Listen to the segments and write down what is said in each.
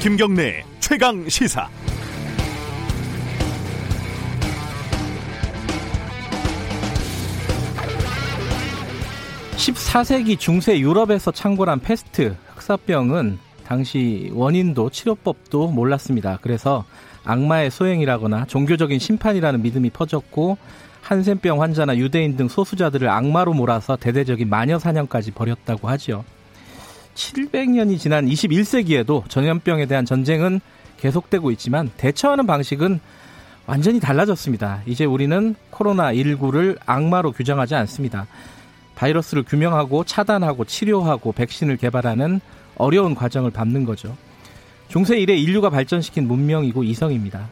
김경래 최강 시사. (14세기) 중세 유럽에서 창궐한 패스트 흑사병은 당시 원인도 치료법도 몰랐습니다. 그래서 악마의 소행이라거나 종교적인 심판이라는 믿음이 퍼졌고 한센병 환자나 유대인 등 소수자들을 악마로 몰아서 대대적인 마녀 사냥까지 벌였다고 하지요. 700년이 지난 21세기에도 전염병에 대한 전쟁은 계속되고 있지만 대처하는 방식은 완전히 달라졌습니다. 이제 우리는 코로나19를 악마로 규정하지 않습니다. 바이러스를 규명하고 차단하고 치료하고 백신을 개발하는 어려운 과정을 밟는 거죠. 중세 이래 인류가 발전시킨 문명이고 이성입니다.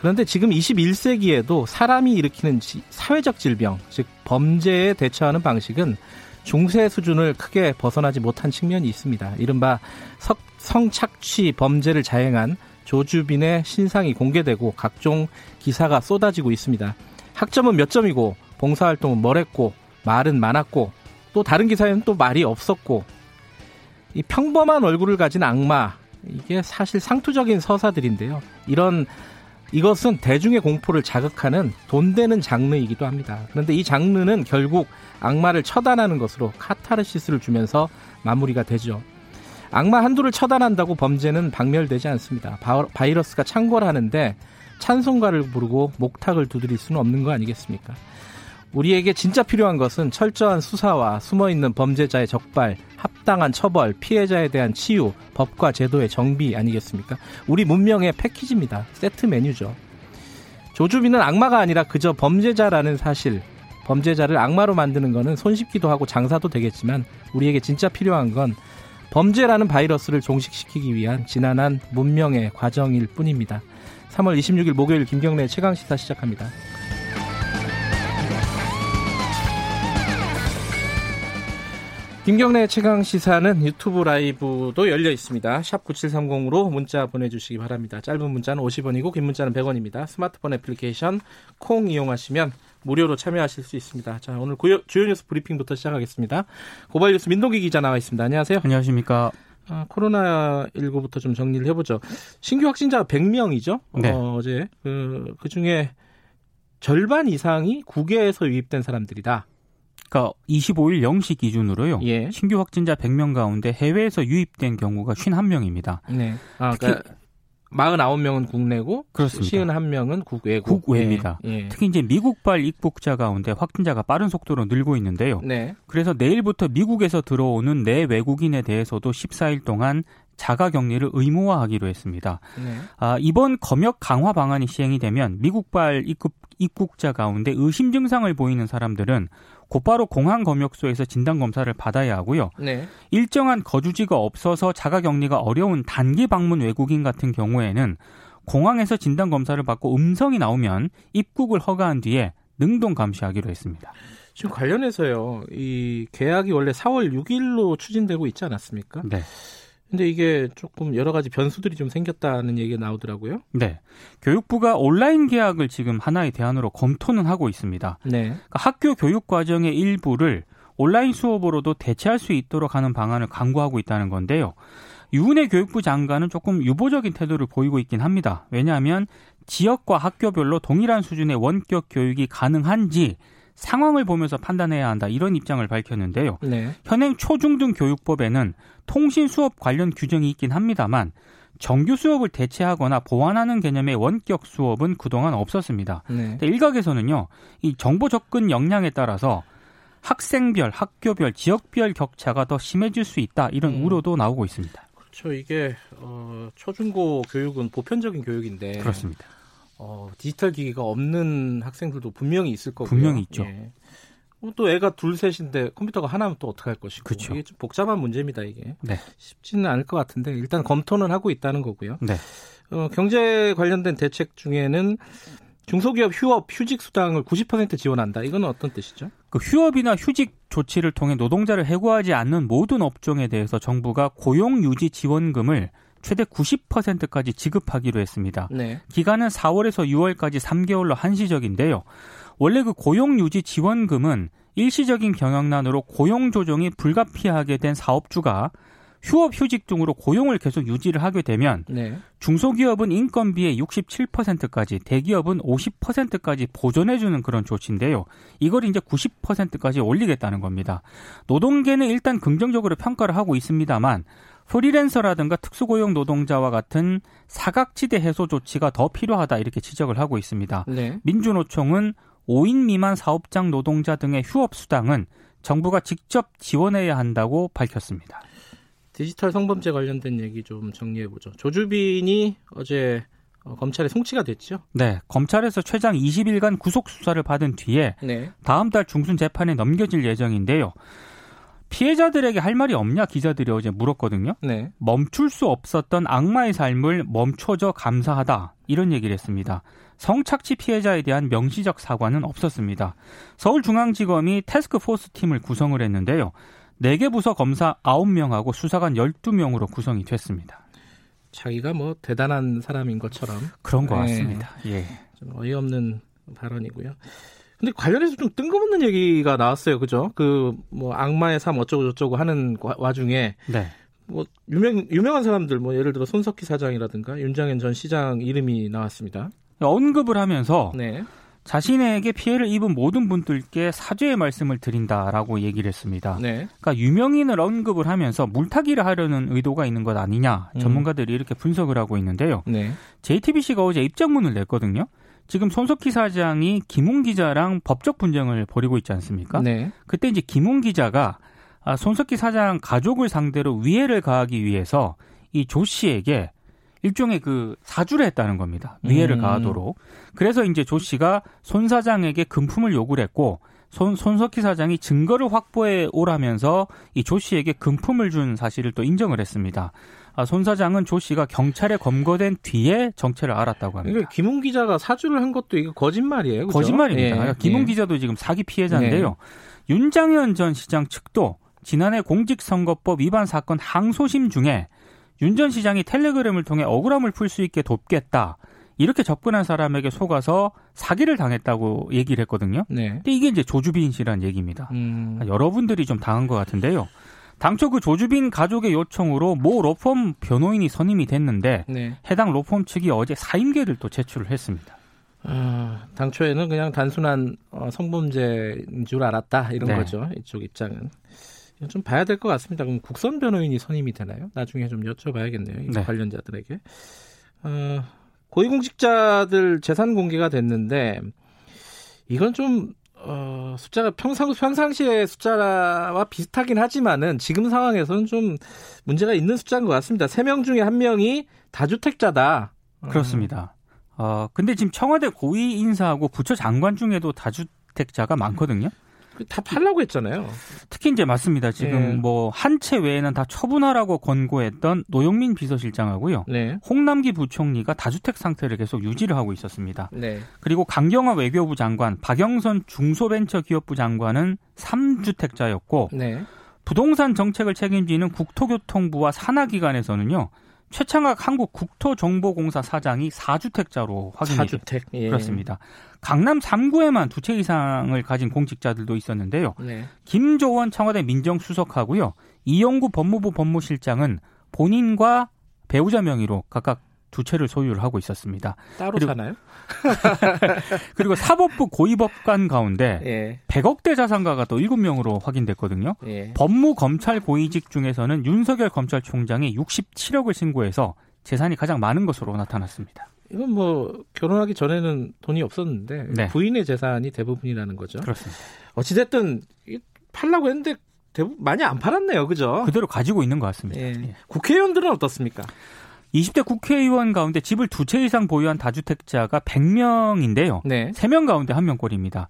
그런데 지금 21세기에도 사람이 일으키는 사회적 질병, 즉 범죄에 대처하는 방식은 중세 수준을 크게 벗어나지 못한 측면이 있습니다. 이른바 성착취 범죄를 자행한 조주빈의 신상이 공개되고 각종 기사가 쏟아지고 있습니다. 학점은 몇 점이고 봉사활동은 뭐랬고 말은 많았고 또 다른 기사에는 또 말이 없었고 이 평범한 얼굴을 가진 악마 이게 사실 상투적인 서사들인데요. 이런 이것은 대중의 공포를 자극하는 돈 되는 장르이기도 합니다. 그런데 이 장르는 결국 악마를 처단하는 것으로 카타르시스를 주면서 마무리가 되죠. 악마 한두를 처단한다고 범죄는 박멸되지 않습니다. 바이러스가 창궐하는데 찬송가를 부르고 목탁을 두드릴 수는 없는 거 아니겠습니까? 우리에게 진짜 필요한 것은 철저한 수사와 숨어있는 범죄자의 적발, 합당한 처벌, 피해자에 대한 치유, 법과 제도의 정비 아니겠습니까? 우리 문명의 패키지입니다. 세트 메뉴죠. 조주빈은 악마가 아니라 그저 범죄자라는 사실, 범죄자를 악마로 만드는 것은 손쉽기도 하고 장사도 되겠지만 우리에게 진짜 필요한 건 범죄라는 바이러스를 종식시키기 위한 지난한 문명의 과정일 뿐입니다. 3월 26일 목요일 김경래 최강 시사 시작합니다. 김경래 최강 시사는 유튜브 라이브도 열려 있습니다. 샵 9730으로 문자 보내주시기 바랍니다. 짧은 문자는 50원이고 긴 문자는 100원입니다. 스마트폰 애플리케이션 콩 이용하시면 무료로 참여하실 수 있습니다. 자 오늘 주요 뉴스 브리핑부터 시작하겠습니다. 고발 뉴스 민동기 기자 나와 있습니다. 안녕하세요. 안녕하십니까. 아, 코로나19부터 좀 정리를 해보죠. 신규 확진자가 100명이죠. 네. 어, 어제 그, 그 중에 절반 이상이 국외에서 유입된 사람들이다. 그러니까 25일 0시 기준으로요. 예. 신규 확진자 100명 가운데 해외에서 유입된 경우가 51명입니다. 네. 아, 그러니까 49명은 국내고 그렇습니다. 51명은 국외고. 국외입니다. 예. 예. 특히 이제 미국발 입국자 가운데 확진자가 빠른 속도로 늘고 있는데요. 네. 그래서 내일부터 미국에서 들어오는 내 외국인에 대해서도 14일 동안 자가 격리를 의무화하기로 했습니다. 네. 아, 이번 검역 강화 방안이 시행이 되면 미국발 입국, 입국자 가운데 의심 증상을 보이는 사람들은 곧바로 공항 검역소에서 진단 검사를 받아야 하고요. 네. 일정한 거주지가 없어서 자가 격리가 어려운 단기 방문 외국인 같은 경우에는 공항에서 진단 검사를 받고 음성이 나오면 입국을 허가한 뒤에 능동 감시하기로 했습니다. 지금 관련해서요. 이 계약이 원래 4월 6일로 추진되고 있지 않았습니까? 네. 근데 이게 조금 여러 가지 변수들이 좀 생겼다는 얘기가 나오더라고요. 네. 교육부가 온라인 계약을 지금 하나의 대안으로 검토는 하고 있습니다. 네. 그러니까 학교 교육 과정의 일부를 온라인 수업으로도 대체할 수 있도록 하는 방안을 강구하고 있다는 건데요. 유은혜 교육부 장관은 조금 유보적인 태도를 보이고 있긴 합니다. 왜냐하면 지역과 학교별로 동일한 수준의 원격 교육이 가능한지 상황을 보면서 판단해야 한다 이런 입장을 밝혔는데요. 네. 현행 초중등 교육법에는 통신 수업 관련 규정이 있긴 합니다만 정규 수업을 대체하거나 보완하는 개념의 원격 수업은 그동안 없었습니다. 네. 일각에서는요, 이 정보 접근 역량에 따라서 학생별, 학교별, 지역별 격차가 더 심해질 수 있다 이런 음. 우려도 나오고 있습니다. 그렇죠. 이게 어, 초중고 교육은 보편적인 교육인데 그렇습니다. 어, 디지털 기기가 없는 학생들도 분명히 있을 거고요. 분명히 있죠. 예. 어, 또 애가 둘 셋인데 컴퓨터가 하나면 또 어떡할 것이고 그쵸. 이게 좀 복잡한 문제입니다 이게 네. 쉽지는 않을 것 같은데 일단 검토는 하고 있다는 거고요. 네. 어, 경제 관련된 대책 중에는 중소기업 휴업 휴직 수당을 90% 지원한다. 이건 어떤 뜻이죠? 그 휴업이나 휴직 조치를 통해 노동자를 해고하지 않는 모든 업종에 대해서 정부가 고용 유지 지원금을 최대 90%까지 지급하기로 했습니다. 네. 기간은 4월에서 6월까지 3개월로 한시적인데요. 원래 그 고용 유지 지원금은 일시적인 경영난으로 고용 조정이 불가피하게 된 사업주가 휴업 휴직 등으로 고용을 계속 유지를 하게 되면 네. 중소기업은 인건비의 67%까지 대기업은 50%까지 보존해 주는 그런 조치인데요. 이걸 이제 90%까지 올리겠다는 겁니다. 노동계는 일단 긍정적으로 평가를 하고 있습니다만 프리랜서라든가 특수고용 노동자와 같은 사각지대 해소 조치가 더 필요하다 이렇게 지적을 하고 있습니다. 네. 민주노총은 5인 미만 사업장 노동자 등의 휴업 수당은 정부가 직접 지원해야 한다고 밝혔습니다. 디지털 성범죄 관련된 얘기 좀 정리해 보죠. 조주빈이 어제 어, 검찰에 송치가 됐죠. 네, 검찰에서 최장 20일간 구속 수사를 받은 뒤에 네. 다음 달 중순 재판에 넘겨질 예정인데요. 피해자들에게 할 말이 없냐 기자들이 어제 물었거든요. 네. 멈출 수 없었던 악마의 삶을 멈춰줘 감사하다 이런 얘기를 했습니다. 성착취 피해자에 대한 명시적 사과는 없었습니다. 서울중앙지검이 테스크포스 팀을 구성을 했는데요. 4개 부서 검사 9명하고 수사관 12명으로 구성이 됐습니다. 자기가 뭐 대단한 사람인 것처럼 그런 것 네. 같습니다. 예. 좀 어이없는 발언이고요. 근데 관련해서 좀 뜬금없는 얘기가 나왔어요. 그죠? 그 뭐 악마의 삶 어쩌고 저쩌고 하는 와중에 네. 뭐 유명 유명한 사람들 뭐 예를 들어 손석희 사장이라든가 윤장현 전 시장 이름이 나왔습니다. 언급을 하면서 네. 자신에게 피해를 입은 모든 분들께 사죄의 말씀을 드린다라고 얘기를 했습니다. 네. 그러니까 유명인을 언급을 하면서 물타기를 하려는 의도가 있는 것 아니냐 음. 전문가들이 이렇게 분석을 하고 있는데요. 네. JTBC가 어제 입장문을 냈거든요. 지금 손석희 사장이 김웅 기자랑 법적 분쟁을 벌이고 있지 않습니까? 네. 그때 이제 김웅 기자가 아, 손석희 사장 가족을 상대로 위해를 가하기 위해서 이 조 씨에게 일종의 그 사주를 했다는 겁니다. 위해를 음. 가하도록. 그래서 이제 조 씨가 손 사장에게 금품을 요구를 했고 손, 손석희 사장이 증거를 확보해 오라면서 이 조 씨에게 금품을 준 사실을 또 인정을 했습니다. 아, 손 사장은 조 씨가 경찰에 검거된 뒤에 정체를 알았다고 합니다. 그러니까 김웅 기자가 사주를 한 것도 이거 거짓말이에요. 그죠? 거짓말입니다. 예. 김웅 예. 기자도 지금 사기 피해자인데요. 예. 윤장현 전 시장 측도 지난해 공직선거법 위반 사건 항소심 중에 윤 전 시장이 텔레그램을 통해 억울함을 풀 수 있게 돕겠다. 이렇게 접근한 사람에게 속아서 사기를 당했다고 얘기를 했거든요. 네. 근데 이게 이제 조주빈 씨라는 얘기입니다. 음. 여러분들이 좀 당한 것 같은데요. 당초 그 조주빈 가족의 요청으로 모 로펌 변호인이 선임이 됐는데 네. 해당 로펌 측이 어제 사임계를 또 제출을 했습니다. 아, 당초에는 그냥 단순한 어, 성범죄인 줄 알았다 이런 네. 거죠. 이쪽 입장은. 좀 봐야 될 것 같습니다. 그럼 국선 변호인이 선임이 되나요? 나중에 좀 여쭤봐야겠네요. 네. 관련자들에게. 어, 고위공직자들 재산 공개가 됐는데 이건 좀 어, 숫자가 평상 평상시의 숫자와 비슷하긴 하지만은 지금 상황에서는 좀 문제가 있는 숫자인 것 같습니다. 세 명 중에 한 명이 다주택자다. 그렇습니다. 어, 근데 지금 청와대 고위 인사하고 부처 장관 중에도 다주택자가 많거든요. 다 팔라고 했잖아요. 특히 이제 맞습니다. 지금 네. 뭐한 채 외에는 다 처분하라고 권고했던 노영민 비서실장하고요. 네. 홍남기 부총리가 다주택 상태를 계속 유지를 하고 있었습니다. 네. 그리고 강경화 외교부 장관, 박영선 중소벤처기업부 장관은 3주택자였고 부동산 정책을 책임지는 국토교통부와 산하기관에서는요. 최창학 한국 국토정보공사 사장이 4주택자로 확인이 4주택. 예. 그렇습니다. 강남 3구에만 두 채 이상을 가진 공직자들도 있었는데요. 네. 김조원 청와대 민정수석하고요. 이영구 법무부 법무실장은 본인과 배우자 명의로 각각 두 채를 소유를 하고 있었습니다. 따로 그리고, 사나요? 그리고 사법부 고위법관 가운데 예. 100억대 자산가가 또 7명으로 확인됐거든요. 예. 법무 검찰 고위직 중에서는 윤석열 검찰총장이 67억을 신고해서 재산이 가장 많은 것으로 나타났습니다. 이건 뭐 결혼하기 전에는 돈이 없었는데 네. 부인의 재산이 대부분이라는 거죠. 그렇습니다. 어찌됐든 팔라고 했는데 대부분 많이 안 팔았네요. 그죠? 그대로 가지고 있는 것 같습니다. 예. 예. 국회의원들은 어떻습니까? 20대 국회의원 가운데 집을 두 채 이상 보유한 다주택자가 100명인데요. 네. 3명 가운데 1명꼴입니다.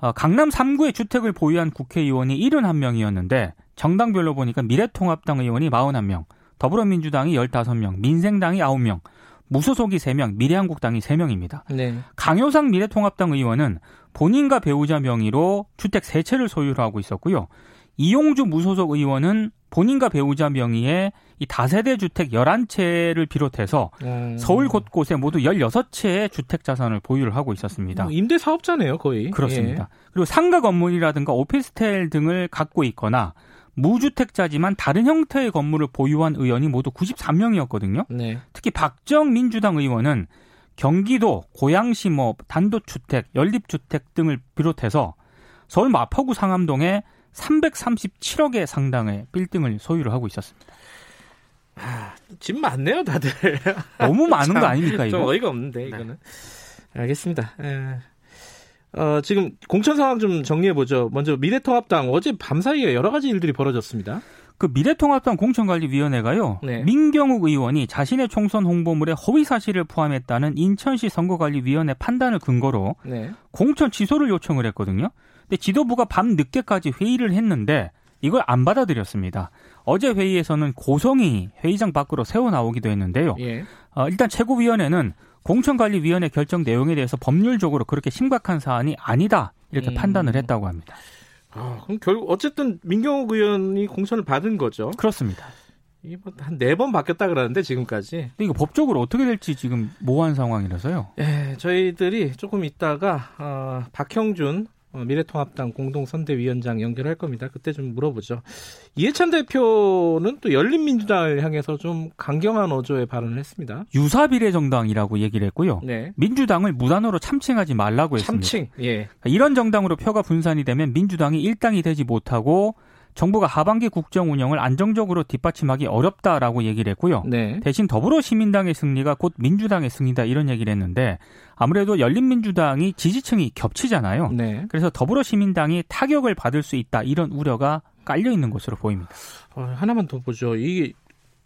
어, 강남 3구의 주택을 보유한 국회의원이 71명이었는데 정당별로 보니까 미래통합당 의원이 41명, 더불어민주당이 15명, 민생당이 9명, 무소속이 3명, 미래한국당이 3명입니다. 네. 강효상 미래통합당 의원은 본인과 배우자 명의로 주택 3채를 소유를 하고 있었고요. 이용주 무소속 의원은 본인과 배우자 명의의 이 다세대 주택 11채를 비롯해서 음. 서울 곳곳에 모두 16채의 주택 자산을 보유를 하고 있었습니다. 뭐 임대 사업자네요, 거의. 그렇습니다. 예. 그리고 상가 건물이라든가 오피스텔 등을 갖고 있거나 무주택자지만 다른 형태의 건물을 보유한 의원이 모두 93명이었거든요. 네. 특히 박정 민주당 의원은 경기도, 고양시 뭐 단독주택, 연립주택 등을 비롯해서 서울 마포구 상암동에 337억의 상당의 빌딩을 소유를 하고 있었습니다. 아, 집 많네요, 다들. 너무 많은 참, 거 아닙니까, 이거? 좀 어이가 없는데, 이거는. 네. 알겠습니다. 에... 어, 지금 공천 상황 좀 정리해보죠. 먼저 미래통합당 어제 밤사이에 여러 가지 일들이 벌어졌습니다. 그 미래통합당 공천관리위원회가요. 네. 민경욱 의원이 자신의 총선 홍보물에 허위 사실을 포함했다는 인천시 선거관리위원회 판단을 근거로 네. 공천 취소를 요청을 했거든요. 근데 지도부가 밤 늦게까지 회의를 했는데 이걸 안 받아들였습니다. 어제 회의에서는 고성이 회의장 밖으로 새어 나오기도 했는데요. 예. 어, 일단 최고위원회는 공천관리위원회 결정 내용에 대해서 법률적으로 그렇게 심각한 사안이 아니다 이렇게 음. 판단을 했다고 합니다. 아, 그럼 결국 어쨌든 민경욱 의원이 공천을 받은 거죠. 그렇습니다. 이한네 번 바뀌었다 그러는데 지금까지. 근데 이거 법적으로 어떻게 될지 지금 모호한 상황이라서요. 예, 저희들이 조금 있다가 어, 박형준 어, 미래통합당 공동선대위원장 연결할 겁니다. 그때 좀 물어보죠. 이해찬 대표는 또 열린민주당을 향해서 좀 강경한 어조의 발언을 했습니다. 유사비례정당이라고 얘기를 했고요. 네. 민주당을 무단으로 참칭하지 말라고 했습니다. 참칭. 예. 이런 정당으로 표가 분산이 되면 민주당이 일당이 되지 못하고 정부가 하반기 국정 운영을 안정적으로 뒷받침하기 어렵다라고 얘기를 했고요. 네. 대신 더불어 시민당의 승리가 곧 민주당의 승리다 이런 얘기를 했는데 아무래도 열린민주당이 지지층이 겹치잖아요. 네. 그래서 더불어 시민당이 타격을 받을 수 있다 이런 우려가 깔려 있는 것으로 보입니다. 어, 하나만 더 보죠. 이게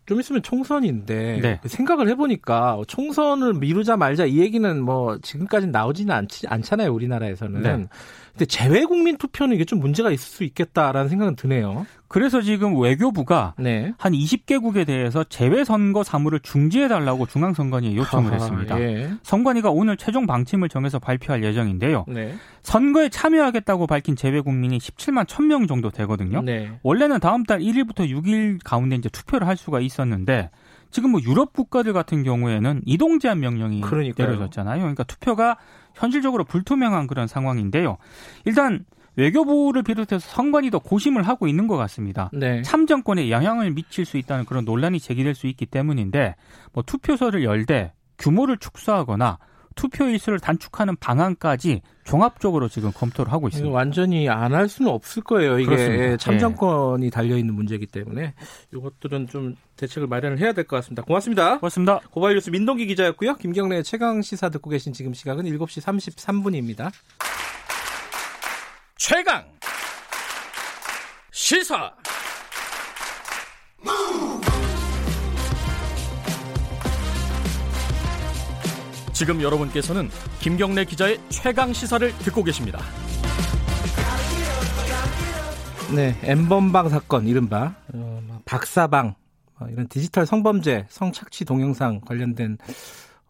좀 있으면 총선인데 네. 그 생각을 해보니까 총선을 미루자 말자 이 얘기는 뭐 지금까지 나오지는 않지, 않잖아요 우리나라에서는. 네. 근데 재외 국민 투표는 이게 좀 문제가 있을 수 있겠다라는 생각은 드네요. 그래서 지금 외교부가 네. 한 20개국에 대해서 재외 선거 사무를 중지해 달라고 중앙선관위에 요청을 하하, 했습니다. 예. 선관위가 오늘 최종 방침을 정해서 발표할 예정인데요. 네. 선거에 참여하겠다고 밝힌 재외 국민이 17만 1000명 정도 되거든요. 네. 원래는 다음 달 1일부터 6일 가운데 이제 투표를 할 수가 있었는데 지금 뭐 유럽 국가들 같은 경우에는 이동 제한 명령이 그러니까요. 내려졌잖아요. 그러니까 투표가 현실적으로 불투명한 그런 상황인데요. 일단 외교부를 비롯해서 선관위 도 고심을 하고 있는 것 같습니다. 네. 참정권에 영향을 미칠 수 있다는 그런 논란이 제기될 수 있기 때문인데 뭐 투표소를 열되 규모를 축소하거나 투표 일수를 단축하는 방안까지 종합적으로 지금 검토를 하고 있습니다. 완전히 안 할 수는 없을 거예요. 이게 그렇습니다. 예, 참정권이 달려 있는 문제이기 때문에 이것들은 좀 대책을 마련을 해야 될 것 같습니다. 고맙습니다. 고맙습니다. 고발뉴스 민동기 기자였고요. 김경래 최강 시사 듣고 계신 지금 시각은 7시 33분입니다. 최강 시사 지금 여러분께서는 김경래 기자의 최강 시사를 듣고 계십니다. 네, 엠번방 사건 이른바 어, 뭐 박사방 어, 이런 디지털 성범죄, 성착취 동영상 관련된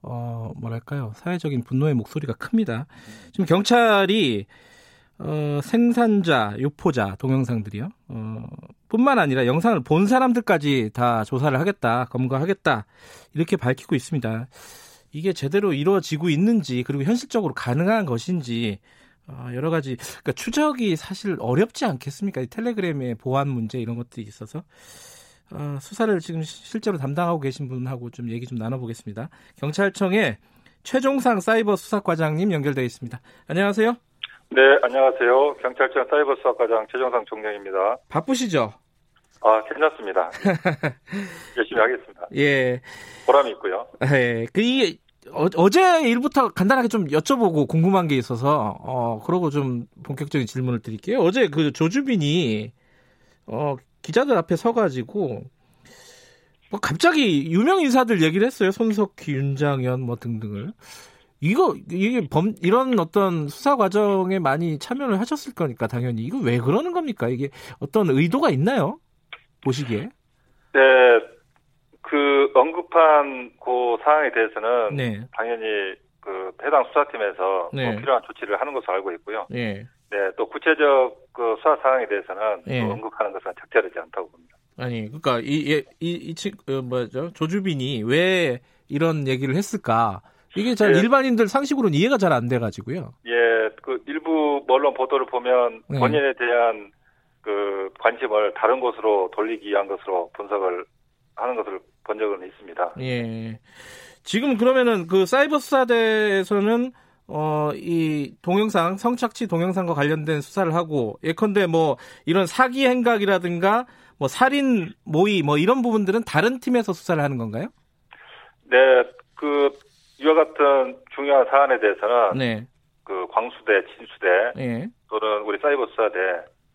어 뭐랄까요 사회적인 분노의 목소리가 큽니다. 지금 경찰이 어, 생산자, 유포자 동영상들이요. 어, 뿐만 아니라 영상을 본 사람들까지 다 조사를 하겠다, 검거하겠다 이렇게 밝히고 있습니다. 이게 제대로 이루어지고 있는지 그리고 현실적으로 가능한 것인지 어, 여러 가지 그러니까 추적이 사실 어렵지 않겠습니까? 이 텔레그램의 보안 문제 이런 것들이 있어서 어, 수사를 지금 시- 실제로 담당하고 계신 분하고 좀 얘기 좀 나눠보겠습니다. 경찰청의 최종상 사이버 수사과장님 연결되어 있습니다. 안녕하세요. 네, 안녕하세요. 경찰청 사이버 수사과장 최정상 총장입니다. 바쁘시죠? 아, 괜찮습니다. 열심히 하겠습니다. 예. 보람이 있고요. 예. 그 이게 어, 제 일부터 간단하게 좀 여쭤보고 궁금한 게 있어서 어 그러고 좀 본격적인 질문을 드릴게요. 어제 그 조주빈이 어 기자들 앞에 서가지고 뭐 갑자기 유명 인사들 얘기를 했어요. 손석희, 윤장현 뭐 등등을. 이거 이게 범 이런 어떤 수사 과정에 많이 참여를 하셨을 거니까 당연히 이거 왜 그러는 겁니까? 이게 어떤 의도가 있나요? 보시기에. 네, 그 언급한 그 사항에 대해서는 네. 당연히 그 해당 수사팀에서 네. 뭐 필요한 조치를 하는 것으로 알고 있고요. 예. 네, 또 구체적 그 수사 사항에 대해서는 예. 또 언급하는 것은 적절하지 않다고 봅니다. 아니, 그러니까 이이이 이, 친 어, 뭐죠? 조주빈이 왜 이런 얘기를 했을까? 이게 잘 예. 일반인들 상식으로는 이해가 잘 안 돼 가지고요. 예, 그 일부 언론 보도를 보면 네. 본인에 대한 그 관심을 다른 곳으로 돌리기 위한 것으로 분석을 하는 것을 본 적은 있습니다. 예. 지금 그러면은 그 사이버 수사대에서는 어, 이 동영상, 성착취 동영상과 관련된 수사를 하고, 예컨대 뭐, 이런 사기 행각이라든가, 뭐, 살인 모의, 뭐, 이런 부분들은 다른 팀에서 수사를 하는 건가요? 네, 그, 이와 같은 중요한 사안에 대해서는, 네. 그, 광수대, 진수대, 예. 또는 우리 사이버 수사대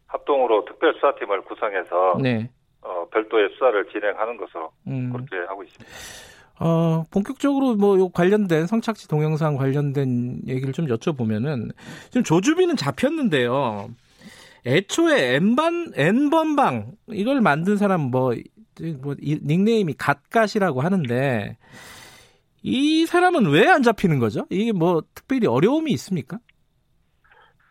합동으로 특별 수사팀을 구성해서, 네. 어, 별도의 수사를 진행하는 것으로 음. 그렇게 하고 있습니다. 어, 본격적으로 뭐, 요 관련된 성착취 동영상 관련된 얘기를 좀 여쭤보면은, 지금 조주빈은 잡혔는데요. 애초에 N번, N번방, 이걸 만든 사람 뭐, 뭐, 이 닉네임이 갓갓이라고 하는데, 이 사람은 왜 안 잡히는 거죠? 이게 뭐, 특별히 어려움이 있습니까?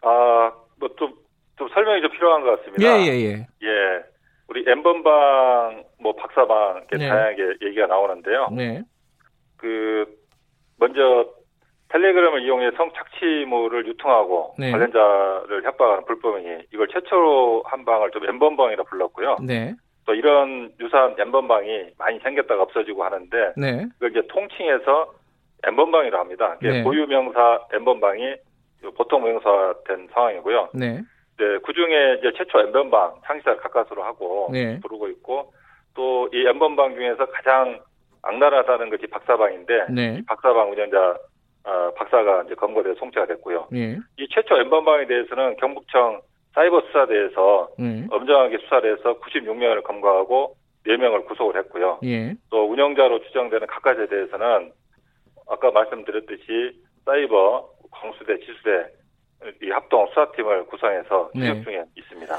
아, 뭐 좀, 좀 설명이 좀 필요한 것 같습니다. 예, 예, 예. 예. 우리 N번방, 뭐 박사방, 이렇게 네. 다양하게 얘기가 나오는데요. 네. 그, 먼저, 텔레그램을 이용해 성착취물을 유통하고 네. 관련자를 협박하는 불법행위, 이걸 최초로 한 방을 좀 N번방이라 불렀고요. 네. 또 이런 유사한 N번방이 많이 생겼다가 없어지고 하는데, 네. 그걸 이제 통칭해서 N번방이라고 합니다. 그게 네. 고유명사 N번방이 보통 명사된 상황이고요. 네. 네, 그 중에 이제 최초 N번방 창시자를 가까스로 하고 네. 부르고 있고 또이 N번방 중에서 가장 악랄하다는 것이 박사방인데 네. 이 박사방 운영자 어, 박사가 이제 검거돼 송치가 됐고요. 예. 이 최초 N번방에 대해서는 경북청 사이버 수사대에서 네. 엄정하게 수사를 해서 96명을 검거하고 4명을 구속을 했고요. 예. 또 운영자로 추정되는 각각에 대해서는 아까 말씀드렸듯이 사이버, 광수대, 지수대 이 합동 수사팀을 구성해서 네. 추적 중에 있습니다.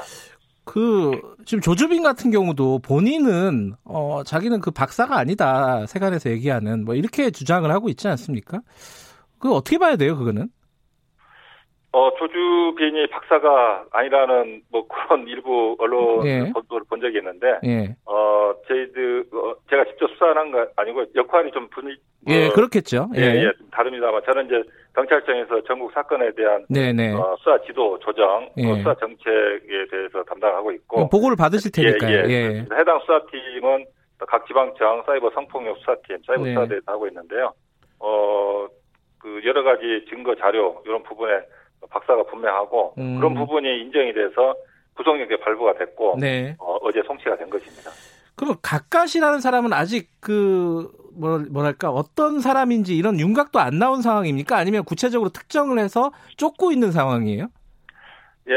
그 지금 조주빈 같은 경우도 본인은 어 자기는 그 박사가 아니다 세간에서 얘기하는 뭐 이렇게 주장을 하고 있지 않습니까? 그 어떻게 봐야 돼요 그거는? 어, 조주빈이 박사가 아니라는 뭐 그런 일부 언론 예. 보도를 본 적이 있는데 예, 어, 저희들 어, 제가 직접 수사한 거 아니고 역할이 좀 분위 예 어, 그렇겠죠. 예, 예, 예, 좀 다릅니다만 저는 이제 경찰청에서 전국 사건에 대한 네, 네. 어, 수사 지도 조정, 예. 어, 수사 정책에 대해서 담당하고 있고 보고를 받으실 테니까요. 예, 예. 예. 해당 수사팀은 각 지방청 사이버 성폭력 수사팀, 사이버 네. 수사대에서 하고 있는데요. 어, 그 여러 가지 증거 자료 이런 부분에 박사가 분명하고 음. 그런 부분이 인정이 돼서 구속력에 발부가 됐고 네. 어, 제 송치가 된 것입니다. 그러면 각각이라는 사람은 아직 그 뭐, 뭐랄까 어떤 사람인지 이런 윤곽도 안 나온 상황입니까? 아니면 구체적으로 특정을 해서 쫓고 있는 상황이에요? 예,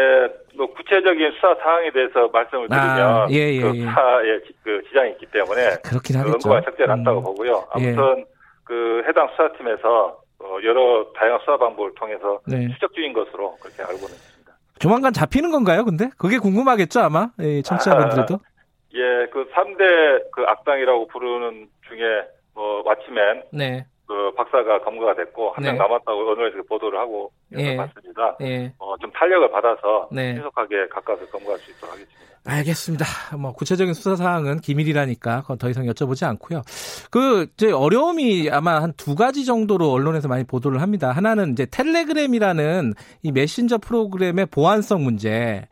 뭐 구체적인 수사 사항에 대해서 말씀을 드리면 아, 예, 예, 그 예. 수사에 지- 그 지장이 있기 때문에 그렇긴 그 하겠죠. 연구가 적절하다고 음. 보고요. 예. 아무튼 그 해당 수사팀에서 어, 여러 다양한 수사 방법을 통해서 네. 추적 중인 것으로 그렇게 알고는 있습니다. 조만간 잡히는 건가요? 근데 그게 궁금하겠죠 아마 예, 청취자분들도. 예, 그 3대 그 악당이라고 부르는 중에 뭐 마침엔 네. 그 박사가 검거가 됐고 한명 네. 남았다고 언론에서 보도를 하고 예. 봤습니다. 예. 어, 좀 탄력을 받아서 네. 신속하게 가까스 검거할 수 있도록 하겠습니다. 알겠습니다. 뭐 구체적인 수사 사항은 기밀이라니까 그건 더 이상 여쭤보지 않고요. 그 이제 어려움이 아마 한 두 가지 정도로 언론에서 많이 보도를 합니다. 하나는 이제 텔레그램이라는 이 메신저 프로그램의 보안성 문제.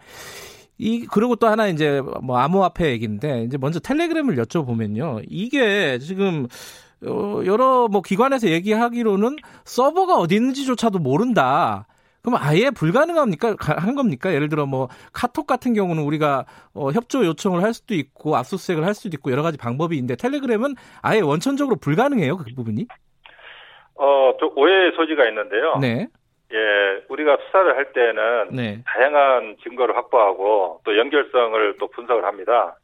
이 그리고 또 하나 이제 뭐 암호화폐 얘기인데 이제 먼저 텔레그램을 여쭤보면요. 이게 지금 어, 여러 뭐 기관에서 얘기하기로는 서버가 어디 있는지조차도 모른다. 그럼 아예 불가능합니까? 가- 한 겁니까? 예를 들어 뭐 카톡 같은 경우는 우리가 어, 협조 요청을 할 수도 있고 압수수색을 할 수도 있고 여러 가지 방법이 있는데 텔레그램은 아예 원천적으로 불가능해요. 그 부분이. 어, 좀 오해의 소지가 있는데요. 네. 예, 우리가 수사를 할 때는 네. 다양한 증거를 확보하고 또 연결성을 또 분석을 합니다.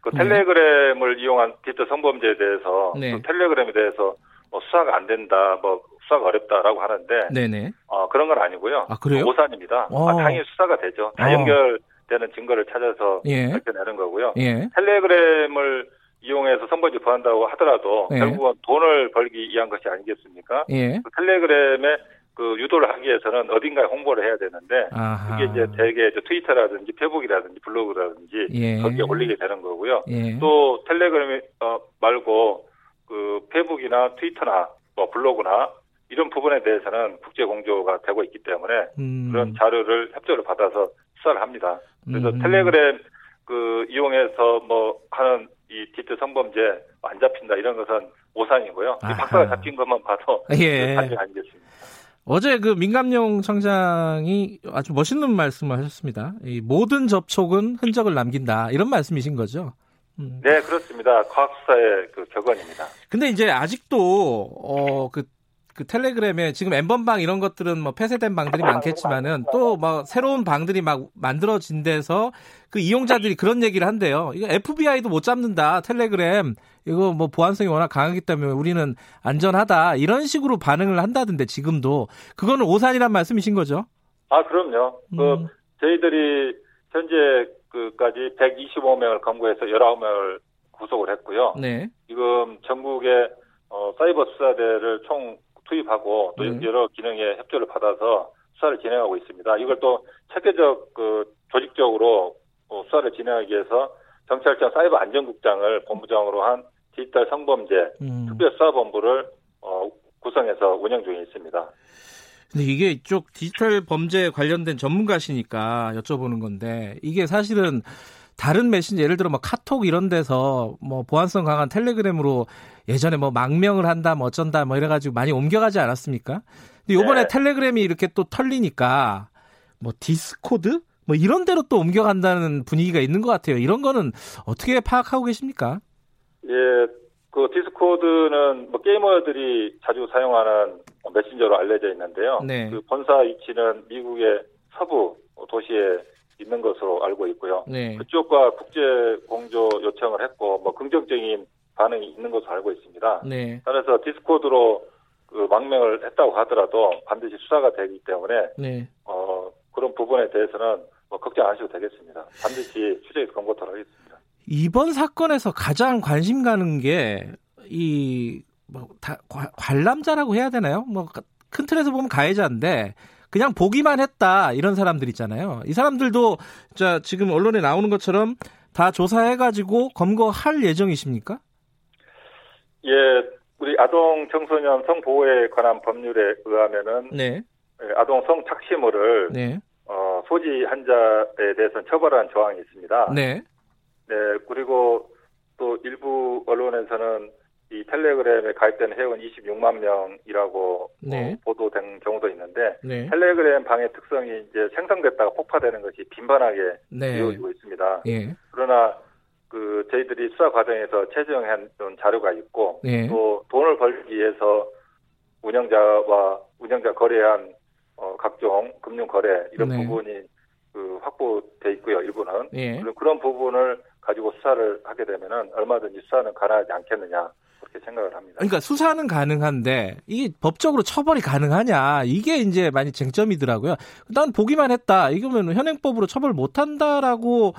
그 네. 텔레그램을 이용한 디지털 성범죄에 대해서 네. 또 텔레그램에 대해서 뭐 수사가 안 된다, 뭐 수사가 어렵다라고 하는데 네, 네. 어, 그런 건 아니고요. 아, 그래요? 오산입니다. 어. 아, 당연히 수사가 되죠. 다 어. 연결되는 증거를 찾아서 예. 밝혀내는 거고요. 예. 텔레그램을 이용해서 선거지 보한다고 하더라도 예. 결국은 돈을 벌기 위한 것이 아니겠습니까? 예. 그 텔레그램에 그 유도를 하기 위해서는 어딘가에 홍보를 해야 되는데 아하. 그게 이제 대개 이제 트위터라든지 페북이라든지 블로그라든지 예. 거기에 올리게 되는 거고요. 예. 또 텔레그램 어, 말고 그 페북이나 트위터나 뭐 블로그나 이런 부분에 대해서는 국제 공조가 되고 있기 때문에 음. 그런 자료를 협조를 받아서 수사를 합니다. 그래서 음. 텔레그램 그 이용해서 뭐 하는 이 디지털 성범죄 안 잡힌다 이런 것은 오산이고요. 박사가 잡힌 것만 봐도 예. 사실이 아니겠습니까? 어제 그 민감용 청장이 아주 멋있는 말씀을 하셨습니다. 이 모든 접촉은 흔적을 남긴다 이런 말씀이신 거죠. 음. 네, 그렇습니다. 과학수사의 그 격언입니다. 근데 이제 아직도 어 그 그 텔레그램에 지금 엠번방 이런 것들은 뭐 폐쇄된 방들이 많겠지만은 또뭐 새로운 방들이 막 만들어진 데서 그 이용자들이 그런 얘기를 한대요. 이거 FBI도 못 잡는다. 텔레그램 이거 뭐 보안성이 워낙 강하기 때문에 우리는 안전하다. 이런 식으로 반응을 한다던데 지금도 그거는 오산이란 말씀이신 거죠? 아, 그럼요. 그 음. 저희들이 현재 그까지 125명을 검거해서 19명을 구속을 했고요. 네. 지금 전국에 어, 사이버 수사대를 총 투입하고 또 네. 여러 기능의 협조를 받아서 수사를 진행하고 있습니다. 이걸 또 체계적 그 조직적으로 어, 수사를 진행하기 위해서 경찰청 사이버 안전국장을 본부장으로 한 디지털 성범죄 음. 특별수사본부를 어, 구성해서 운영 중에 있습니다. 근데 이게 이쪽 디지털 범죄 관련된 전문가시니까 여쭤보는 건데 이게 사실은 다른 메신저 예를 들어 뭐 카톡 이런 데서 뭐 보안성 강한 텔레그램으로 예전에 뭐 망명을 한다 뭐 어쩐다 뭐 이래가지고 많이 옮겨가지 않았습니까? 근데 요번에 네. 텔레그램이 이렇게 또 털리니까 뭐 디스코드 뭐 이런 데로 또 옮겨간다는 분위기가 있는 것 같아요. 이런 거는 어떻게 파악하고 계십니까? 예, 그 디스코드는 뭐 게이머들이 자주 사용하는 메신저로 알려져 있는데요. 네. 그 본사 위치는 미국의 서부 도시에 있는 것으로 알고 있고요. 네. 그쪽과 국제 공조 요청을 했고 뭐 긍정적인 반응이 있는 것으로 알고 있습니다. 네. 따라서 디스코드로 그 망명을 했다고 하더라도 반드시 수사가 되기 때문에 네. 어 그런 부분에 대해서는 뭐 걱정 안 하셔도 되겠습니다. 반드시 추적해서 검거토록 하겠습니다. 이번 사건에서 가장 관심 가는 게이 뭐 다 관람자라고 해야 되나요? 뭐 큰 틀에서 보면 가해자인데 그냥 보기만 했다 이런 사람들 있잖아요. 이 사람들도 자 지금 언론에 나오는 것처럼 다 조사해가지고 검거할 예정이십니까? 예, 우리 아동 청소년 성 보호에 관한 법률에 의하면은 네, 예, 아동 성 착취물을 네, 어, 소지 한 자에 대해서는 처벌하는 조항이 있습니다. 네, 네, 그리고 또 일부 언론에서는 이 텔레그램에 가입된 회원 26만 명이라고 네. 어, 보도된 경우도 있는데 네, 텔레그램 방의 특성이 이제 생성됐다가 폭파되는 것이 빈번하게 네, 이루어지고 있습니다. 예, 그러나 그 저희들이 수사 과정에서 채정한 자료가 있고 예, 또 돈을 벌기 위해서 운영자와 운영자 거래한 어, 각종 금융 거래 이런 네. 부분이 그 확보돼 있고요 일부는 예. 그런- 그런 부분을 가지고 수사를 하게 되면은 얼마든지 수사는 가능하지 않겠느냐 그렇게 생각을 합니다. 그러니까 수사는 가능한데 이게 법적으로 처벌이 가능하냐 이게 이제 많이 쟁점이더라고요. 난 보기만 했다 이거면 현행법으로 처벌 못 한다라고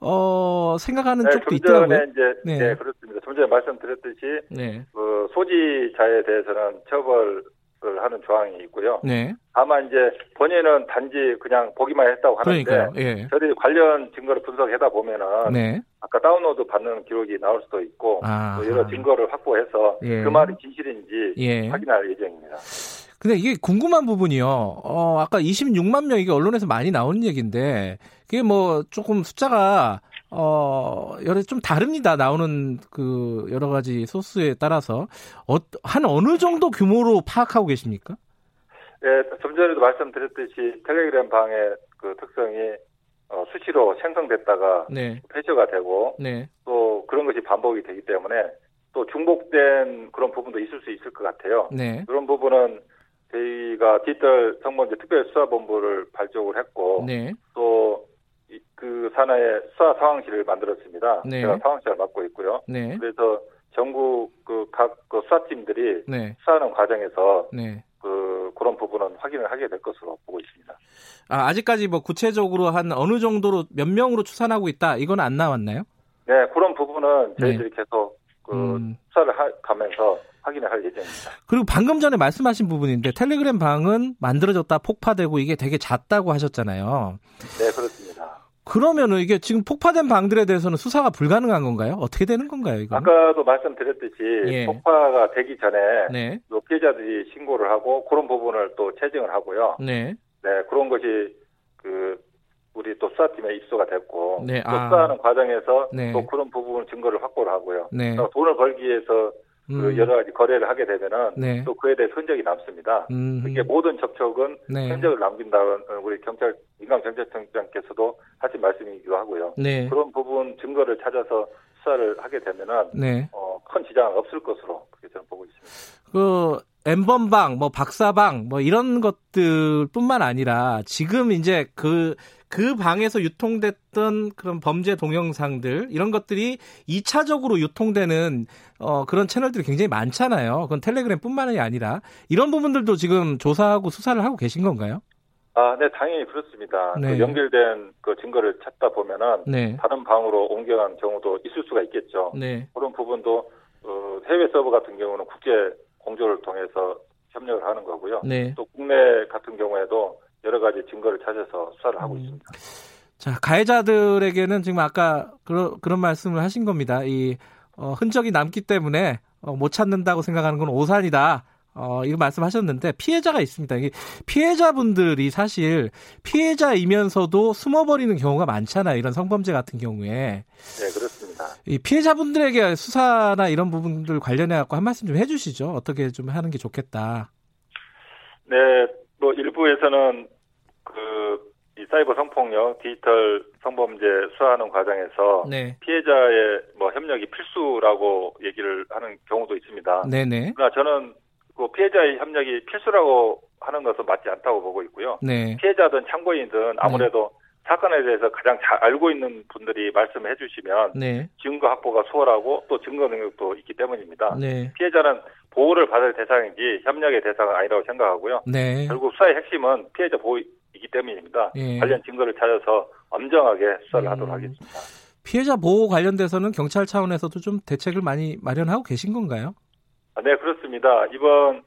어 생각하는 네, 쪽도 좀 있더라고요. 이제 네. 네. 그렇습니다. 좀 전에 말씀드렸듯이 네, 그 소지자에 대해서는 처벌을 하는 조항이 있고요. 네, 다만 이제 본인은 단지 그냥 보기만 했다고 하는데 그러니까요. 예, 저희들이 관련 증거를 분석하다 보면은 네, 아까 다운로드 받는 기록이 나올 수도 있고 아, 또 여러 증거를 확보해서 예. 그 말이 진실인지 예. 확인할 예정입니다. 근데 이게 궁금한 부분이요. 어, 아까 26만 명 이게 언론에서 많이 나오는 얘기인데 그게 뭐 조금 숫자가 어, 여러 좀 다릅니다. 나오는 그 여러 가지 소스에 따라서 어, 한 어느 정도 규모로 파악하고 계십니까? 예, 좀 전에도 말씀드렸듯이 텔레그램 방의 그 특성이 어, 수시로 생성됐다가 네, 폐쇄가 되고 네, 또 그런 것이 반복이 되기 때문에 또 중복된 그런 부분도 있을 수 있을 것 같아요. 네, 그런 부분은 저희가 디지털 성범죄 특별수사본부를 발족을 했고 네, 또 그 산하에 수사 상황실을 만들었습니다. 네. 제가 상황실을 맡고 있고요. 네, 그래서 전국 그 각 그 수사팀들이 네, 수사하는 과정에서 네. 그 그런 부분은 확인을 하게 될 것으로 보고 있습니다. 아, 아직까지 뭐 구체적으로 한 어느 정도로 몇 명으로 추산하고 있다. 이건 안 나왔나요? 네, 그런 부분은 저희들이 계속 그 네. 음. 수사를 하, 가면서 확인을 할 예정입니다. 그리고 방금 전에 말씀하신 부분인데 텔레그램 방은 만들어졌다 폭파되고 이게 되게 잦다고 하셨잖아요. 네, 그렇습니다. 그러면은 이게 지금 폭파된 방들에 대해서는 수사가 불가능한 건가요? 어떻게 되는 건가요, 이거? 아까도 말씀드렸듯이 예. 폭파가 되기 전에 네, 요 피해자들이 신고를 하고 그런 부분을 또 체증을 하고요. 네, 네, 그런 것이 그 우리 또 수사팀에 입수가 됐고 네, 또 아. 수사하는 과정에서 네. 또 그런 부분 증거를 확보를 하고요. 네. 또 돈을 벌기 위해서 그 음. 여러 가지 거래를 하게 되면은 네. 또 그에 대해 흔적이 남습니다. 음. 그게 모든 접촉은 네. 흔적을 남긴다는 우리 경찰 민감 경찰청장께서도 하신 말씀이기도 하고요. 네. 그런 부분 증거를 찾아서 수사를 하게 되면은 네. 어, 큰 지장은 없을 것으로 그렇게 저는 보고 있습니다. 그 엠번방, 뭐 박사방, 뭐 이런 것들뿐만 아니라 지금 이제 그그 방에서 유통됐던 그런 범죄 동영상들 이런 것들이 2차적으로 유통되는 어 그런 채널들이 굉장히 많잖아요. 그건 텔레그램뿐만이 아니라 이런 부분들도 지금 조사하고 수사를 하고 계신 건가요? 아, 네, 당연히 그렇습니다. 네. 그 연결된 그 증거를 찾다 보면은 네. 다른 방으로 옮겨간 경우도 있을 수가 있겠죠. 네. 그런 부분도 어, 해외 서버 같은 경우는 국제 공조를 통해서 협력을 하는 거고요. 네. 또 국내 같은 경우에도 여러 가지 증거를 찾아서 수사를 하고 음. 있습니다. 자, 가해자들에게는 지금 아까 그런 그런 말씀을 하신 겁니다. 이 어, 흔적이 남기 때문에 어, 못 찾는다고 생각하는 건 오산이다. 어, 이거 말씀하셨는데 피해자가 있습니다. 이 피해자분들이 사실 피해자이면서도 숨어버리는 경우가 많잖아요. 이런 성범죄 같은 경우에 네, 그렇습니다. 이 피해자분들에게 수사나 이런 부분들 관련해 갖고 한 말씀 좀 해주시죠. 어떻게 좀 하는 게 좋겠다. 네, 뭐 일부에서는 그 이 사이버 성폭력, 디지털 성범죄 수사하는 과정에서 네, 피해자의 뭐 협력이 필수라고 얘기를 하는 경우도 있습니다. 네, 네, 그러나 저는 그 피해자의 협력이 필수라고 하는 것은 맞지 않다고 보고 있고요. 네, 피해자든 참고인든 아무래도 사건에 대해서 가장 잘 알고 있는 분들이 말씀을 해주시면 네, 증거 확보가 수월하고 또 증거 능력도 있기 때문입니다. 네, 피해자는 보호를 받을 대상이지 협력의 대상은 아니라고 생각하고요. 네. 결국 수사의 핵심은 피해자 보호이기 때문입니다. 예. 관련 증거를 찾아서 엄정하게 수사를 음. 하도록 하겠습니다. 피해자 보호 관련돼서는 경찰 차원에서도 좀 대책을 많이 마련하고 계신 건가요? 아, 네, 그렇습니다. 이번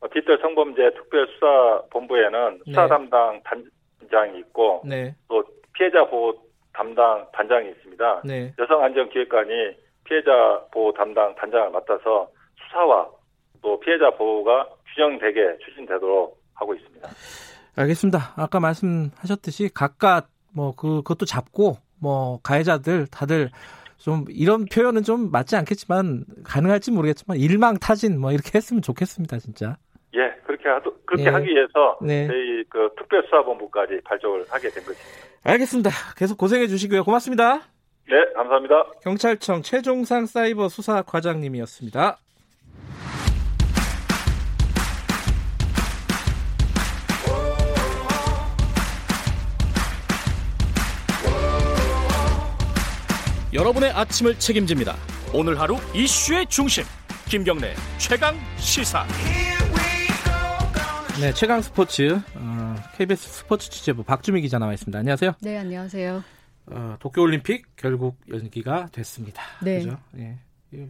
어, 디지털 성범죄 특별수사본부에는 수사 네. 담당 단 장이 있고 네, 또 피해자 보호 담당 단장이 있습니다. 네, 여성안전기획관이 피해자 보호 담당 단장을 맡아서 수사와 또 피해자 보호가 균형되게 추진되도록 하고 있습니다. 알겠습니다. 아까 말씀하셨듯이 각각 뭐 그, 그것도 잡고 뭐 가해자들 다들 좀 이런 표현은 좀 맞지 않겠지만 가능할지 모르겠지만 일망타진 뭐 이렇게 했으면 좋겠습니다, 진짜. 예, 그렇게 하도 그렇게 네. 하기 위해서 네. 저희 그 특별수사본부까지 발족을 하게 된 것입니다. 알겠습니다. 계속 고생해 주시고요. 고맙습니다. 네, 감사합니다. 경찰청 최종상 사이버 수사 과장님이었습니다. 여러분의 아침을 책임집니다. 오늘 하루 이슈의 중심 김경래 최강 시사. 네, 최강 스포츠 어, KBS 스포츠 취재부 박주미 기자 나와 있습니다. 안녕하세요. 네, 안녕하세요. 어, 도쿄올림픽 결국 연기가 됐습니다. 네. 그죠? 예.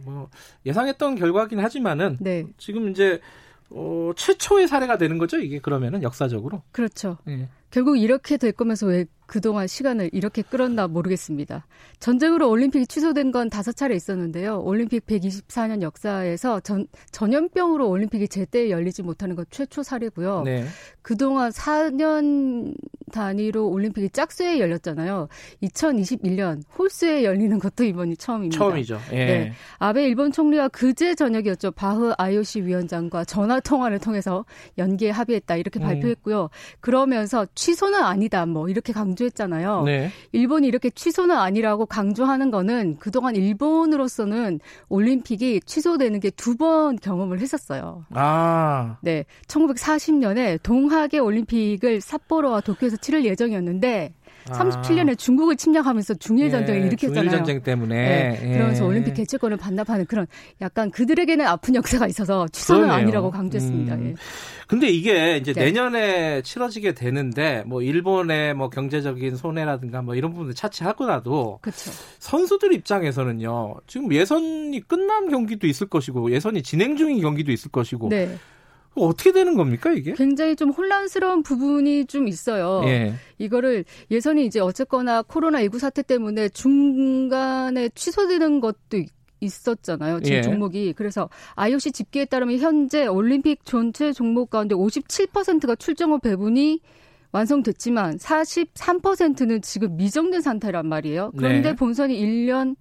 뭐 예상했던 결과긴 하지만은 네, 지금 이제 어, 최초의 사례가 되는 거죠. 이게 그러면은 역사적으로. 그렇죠. 예. 결국 이렇게 될 거면서 왜 그동안 시간을 이렇게 끌었나 모르겠습니다. 전쟁으로 올림픽이 취소된 건 다섯 차례 있었는데요. 올림픽 124년 역사에서 전, 전염병으로 올림픽이 제때 열리지 못하는 건 최초 사례고요. 네. 그동안 4년 단위로 올림픽이 짝수에 열렸잖아요. 2021년 홀수에 열리는 것도 이번이 처음입니다. 처음이죠. 예. 네. 아베 일본 총리와 그제 저녁이었죠. 바흐 IOC 위원장과 전화 통화를 통해서 연기에 합의했다 이렇게 음. 발표했고요. 그러면서 취소는 아니다 뭐 이렇게 강 조했잖아요. 네. 일본이 이렇게 취소는 아니라고 강조하는 거는 그동안 일본으로서는 올림픽이 취소되는 게 두 번 경험을 했었어요. 아. 네. 1940년에 동하계 올림픽을 삿포로와 도쿄에서 치를 예정이었는데 37년에 중국을 침략하면서 중일 전쟁을 예, 일으켰잖아요. 중일 전쟁 때문에. 네, 예. 그러면서 올림픽 개최권을 반납하는 그런 약간 그들에게는 아픈 역사가 있어서 취소는 그러네요. 아니라고 강조했습니다. 음. 예. 근데 이게 이제 네. 내년에 치러지게 되는데 뭐 일본의 뭐 경제적인 손해라든가 뭐 이런 부분을 차치하고라도 그렇죠. 선수들 입장에서는요. 지금 예선이 끝난 경기도 있을 것이고 예선이 진행 중인 경기도 있을 것이고 네. 어떻게 되는 겁니까 이게? 굉장히 좀 혼란스러운 부분이 좀 있어요. 예. 이거를 예선이 이제 어쨌거나 코로나 19 사태 때문에 중간에 취소되는 것도 있- 있었잖아요. 지금 예. 종목이. 그래서 IOC 집계에 따르면 현재 올림픽 전체 종목 가운데 57%가 출전 후 배분이 완성됐지만 43%는 지금 미정된 상태란 말이에요. 그런데 네. 본선이 1년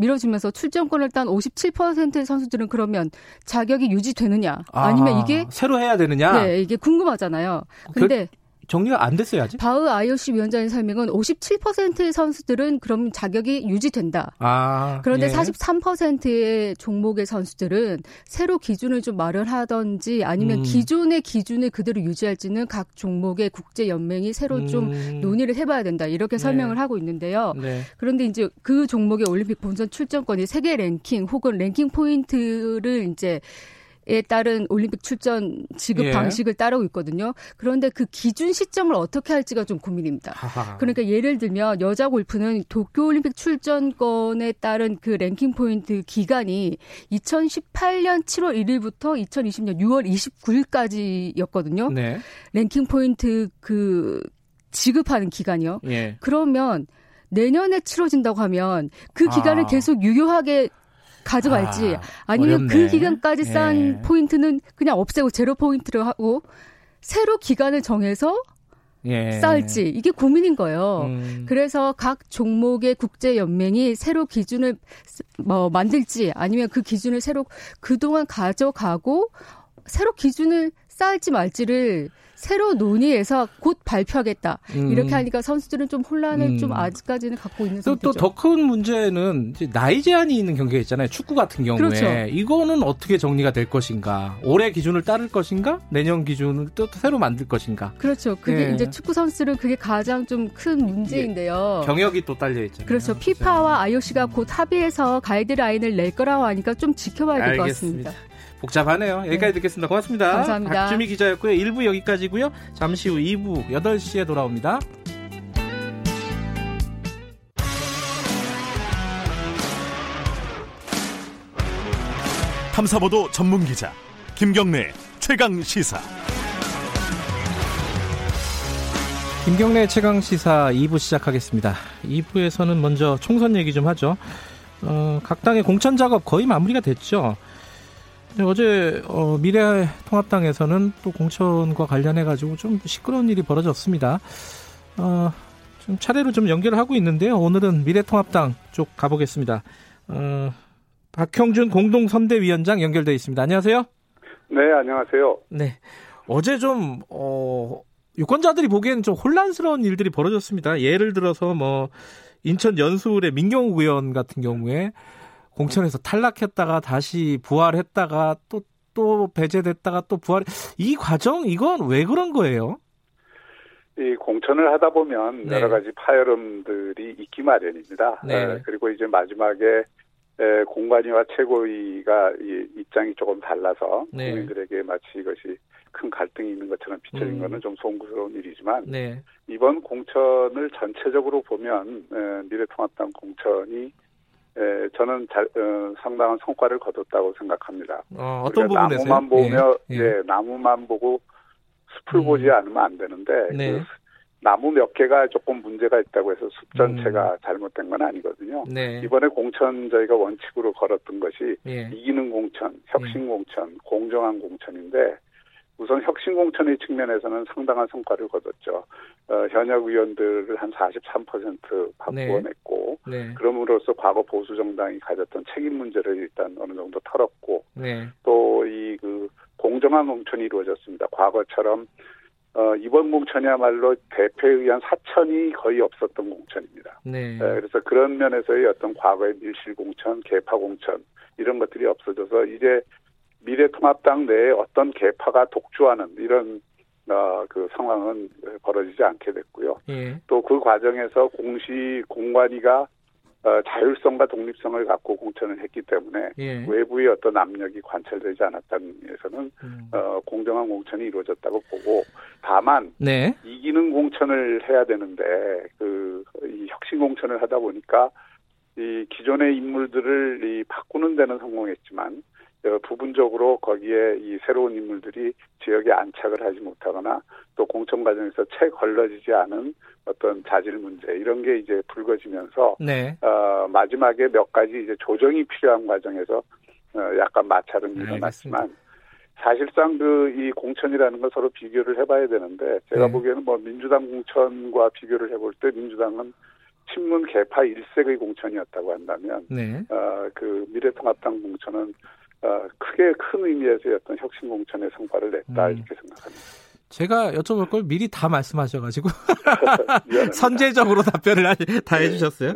밀어주면서 출전권을 딴 57%의 선수들은 그러면 자격이 유지되느냐 아니면 아, 이게 새로 해야 되느냐? 네, 이게 궁금하잖아요. 근데 그, 정리가 안 됐어요 아직? 바흐 IOC 위원장의 설명은 57%의 선수들은 그럼 자격이 유지된다. 아, 그런데 예. 43%의 종목의 선수들은 새로 기준을 좀 마련하던지 아니면 음. 기존의 기준을 그대로 유지할지는 각 종목의 국제 연맹이 새로 음. 좀 논의를 해봐야 된다 이렇게 네. 설명을 하고 있는데요. 네. 그런데 이제 그 종목의 올림픽 본선 출전권이 세계 랭킹 혹은 랭킹 포인트를 이제 에 따른 올림픽 출전 지급 예. 방식을 따르고 있거든요. 그런데 그 기준 시점을 어떻게 할지가 좀 고민입니다. 하하. 그러니까 예를 들면 여자 골프는 도쿄 올림픽 출전권에 따른 그 랭킹 포인트 기간이 2018년 7월 1일부터 2020년 6월 29일까지였거든요. 네. 랭킹 포인트 그 지급하는 기간이요. 예. 그러면 내년에 치러진다고 하면 그 기간을 아. 계속 유효하게 가져갈지 아, 니면그 기간까지 쌓은 예. 포인트는 그냥 없애고 제로 포인트를 하고 새로 기간을 정해서 예. 쌓을지 이게 고민인 거예요. 음. 그래서 각 종목의 국제 연맹이 새로 기준을 뭐 만들지 아니면 그 기준을 새로 그동안 가져가고 새로 기준을 쌓을지 말지를 새로 논의해서 곧 발표하겠다. 음. 이렇게 하니까 선수들은 좀 혼란을 음. 좀 아직까지는 갖고 있는 상태죠. 또더 큰 문제는 나이 제한이 있는 경기가 있잖아요. 축구 같은 경우에 그렇죠. 이거는 어떻게 정리가 될 것인가? 올해 기준을 따를 것인가? 내년 기준을 또 새로 만들 것인가? 그렇죠. 그게 네. 이제 축구 선수들은 그게 가장 좀 큰 문제인데요. 경역이 또 딸려 있잖아요. 그렇죠. 피파와 IOC가 곧 합의해서 가이드라인을 낼 거라고 하니까 좀 지켜봐야 될 것 같습니다. 복잡하네요. 여기까지 네. 듣겠습니다. 고맙습니다. 감사합니다. 박주미 기자였고요. 1부 여기까지고요. 잠시 후 2부 8시에 돌아옵니다. 탐사보도 전문 기자 김경래 최강 시사. 김경래 최강 시사 2부 시작하겠습니다. 2부에서는 먼저 총선 얘기 좀 하죠. 어, 각 당의 공천 작업 거의 마무리가 됐죠. 네, 어제 어, 미래통합당에서는 또 공천과 관련해 가지고 좀 시끄러운 일이 벌어졌습니다. 어, 좀 차례로 좀 연결을 하고 있는데요. 오늘은 미래통합당 쪽 가보겠습니다. 어, 박형준 공동선대위원장 연결돼 있습니다. 안녕하세요. 네, 안녕하세요. 네, 어제 좀 어, 유권자들이 보기엔 좀 혼란스러운 일들이 벌어졌습니다. 예를 들어서 뭐 인천 연수울의 민경욱 의원 같은 경우에 공천에서 탈락했다가 다시 부활했다가 또, 또 배제됐다가 또 부활, 이 과정, 이건 왜 그런 거예요? 이 공천을 하다 보면 네. 여러 가지 파열음들이 있기 마련입니다. 네. 에, 그리고 이제 마지막에 에, 공관위와 최고위가 이 입장이 조금 달라서 네. 국민들에게 마치 이것이 큰 갈등이 있는 것처럼 비춰진 음. 거는 좀 송구스러운 일이지만 네. 이번 공천을 전체적으로 보면 에, 미래통합당 공천이 예, 저는 잘, 어, 상당한 성과를 거뒀다고 생각합니다. 어, 떤 부분에서 나무만 보며 예, 예. 예, 나무만 보고 숲을 음. 보지 않으면 안 되는데 네. 그 나무 몇 개가 조금 문제가 있다고 해서 숲 전체가 음. 잘못된 건 아니거든요. 네. 이번에 공천 저희가 원칙으로 걸었던 것이 예. 이기는 공천, 혁신 예. 공천, 공정한 공천인데 우선 혁신공천의 측면에서는 상당한 성과를 거뒀죠. 어, 현역 의원들을 한 43% 바꾸어냈고, 네. 네. 그럼으로써 과거 보수 정당이 가졌던 책임 문제를 일단 어느 정도 털었고, 네. 또이 그 공정한 공천이 이루어졌습니다. 과거처럼 어, 이번 공천이야말로 대표에 의한 사천이 거의 없었던 공천입니다. 네. 에, 그래서 그런 면에서의 어떤 과거의 밀실 공천, 개파 공천 이런 것들이 없어져서 이제 미래통합당 내에 어떤 개파가 독주하는 이런 어, 그 상황은 벌어지지 않게 됐고요. 예. 또그 과정에서 공시 공관위가 어, 자율성과 독립성을 갖고 공천을 했기 때문에 예. 외부의 어떤 압력이 관찰되지 않았다는 면에서는 음. 어, 공정한 공천이 이루어졌다고 보고 다만 네. 이기는 공천을 해야 되는데 그 이 혁신 공천을 하다 보니까 이 기존의 인물들을 이 바꾸는 데는 성공했지만 어, 부분적으로 거기에 이 새로운 인물들이 지역에 안착을 하지 못하거나 또 공천 과정에서 채 걸러지지 않은 어떤 자질 문제 이런 게 이제 불거지면서 네. 어, 마지막에 몇 가지 이제 조정이 필요한 과정에서 어, 약간 마찰은 일어났지만 사실상 그 이 공천이라는 걸 서로 비교를 해봐야 되는데 제가 네. 보기에는 뭐 민주당 공천과 비교를 해볼 때 민주당은 친문 개파 일색의 공천이었다고 한다면 네. 어그 미래통합당 공천은 어 크게 큰 의미에서의 어떤 혁신 공천의 성과를 냈다 음. 이렇게 생각합니다. 제가 여쭤볼 걸 미리 다 말씀하셔가지고 선제적으로 답변을 다 네. 해주셨어요.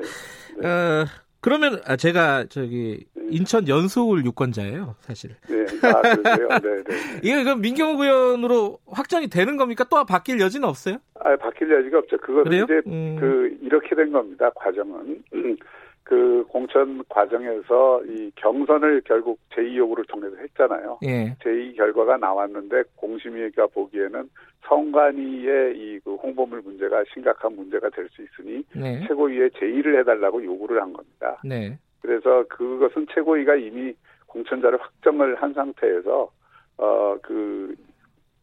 네. 어, 그러면 아, 제가 저기 인천 연수울 유권자예요, 사실. 네, 아, 그러세요? 네, 네. 이게 그럼 민경욱 의원으로 확정이 되는 겁니까? 또 바뀔 여지는 없어요? 아, 바뀔 여지가 없죠. 그거는 그래요? 이제 음. 그 이렇게 된 겁니다. 과정은. 그 공천 과정에서 이 경선을 결국 제2 요구를 통해서 했잖아요. 예. 제2 결과가 나왔는데 공심위가 보기에는 성관위의 이 그 홍보물 문제가 심각한 문제가 될 수 있으니 네. 최고위에 제2를 해달라고 요구를 한 겁니다. 네. 그래서 그것은 최고위가 이미 공천자를 확정을 한 상태에서 어그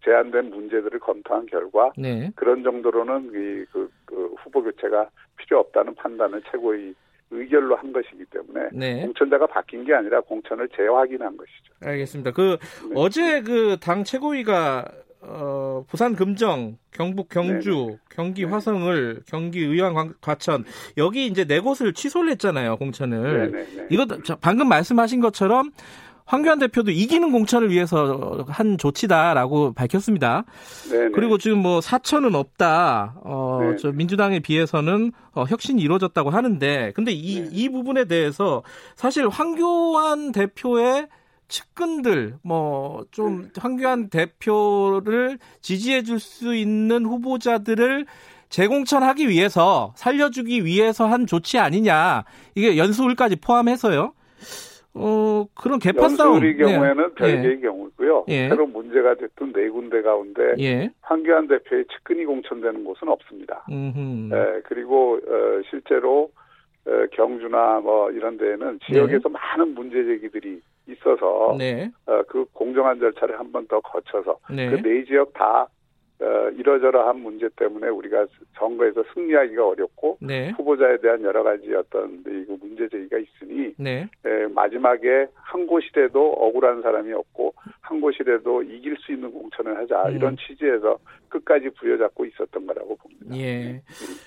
제한된 문제들을 검토한 결과 네. 그런 정도로는 이그 그 후보 교체가 필요 없다는 판단을 최고위 의결로 한 것이기 때문에 네. 공천자가 바뀐 게 아니라 공천을 재확인한 것이죠. 알겠습니다. 그 네. 어제 그 당 최고위가 어, 부산 금정, 경북 경주, 네네. 경기 화성을, 경기 의왕 과천 여기 이제 네 곳을 취소를 했잖아요 공천을. 네네. 이거 방금 말씀하신 것처럼 황교안 대표도 이기는 공천을 위해서 한 조치다라고 밝혔습니다. 네네. 그리고 지금 뭐 사천은 없다. 어, 네. 저 민주당에 비해서는 어, 혁신이 이루어졌다고 하는데, 근데 이, 네. 이 부분에 대해서 사실 황교안 대표의 측근들 뭐좀 네. 황교안 대표를 지지해 줄 수 있는 후보자들을 재공천하기 위해서 살려주기 위해서 한 조치 아니냐 이게 연수울까지 포함해서요. 어 그런 개파 싸움. 연수울의 경우에는 네. 별개의 예. 경우고요. 예. 새로 문제가 됐던 네 군데 가운데 예. 황교안 대표의 측근이 공천되는 곳은 없습니다. 예, 그리고 어, 실제로 어, 경주나 뭐 이런 데에는 지역에서 네. 많은 문제 제기들이 있어서 네. 어, 그 공정한 절차를 한 번 더 거쳐서 네. 그네 지역 다 어, 이러저러한 문제 때문에 우리가 선거에서 승리하기가 어렵고 네. 후보자에 대한 여러 가지 어떤 그 문제 제기가 있으니 네. 에, 마지막에 한 곳이라도 억울한 사람이 없고 한 곳이라도 이길 수 있는 공천을 하자 음. 이런 취지에서 끝까지 부여잡고 있었던 거라고 봅니다. 예.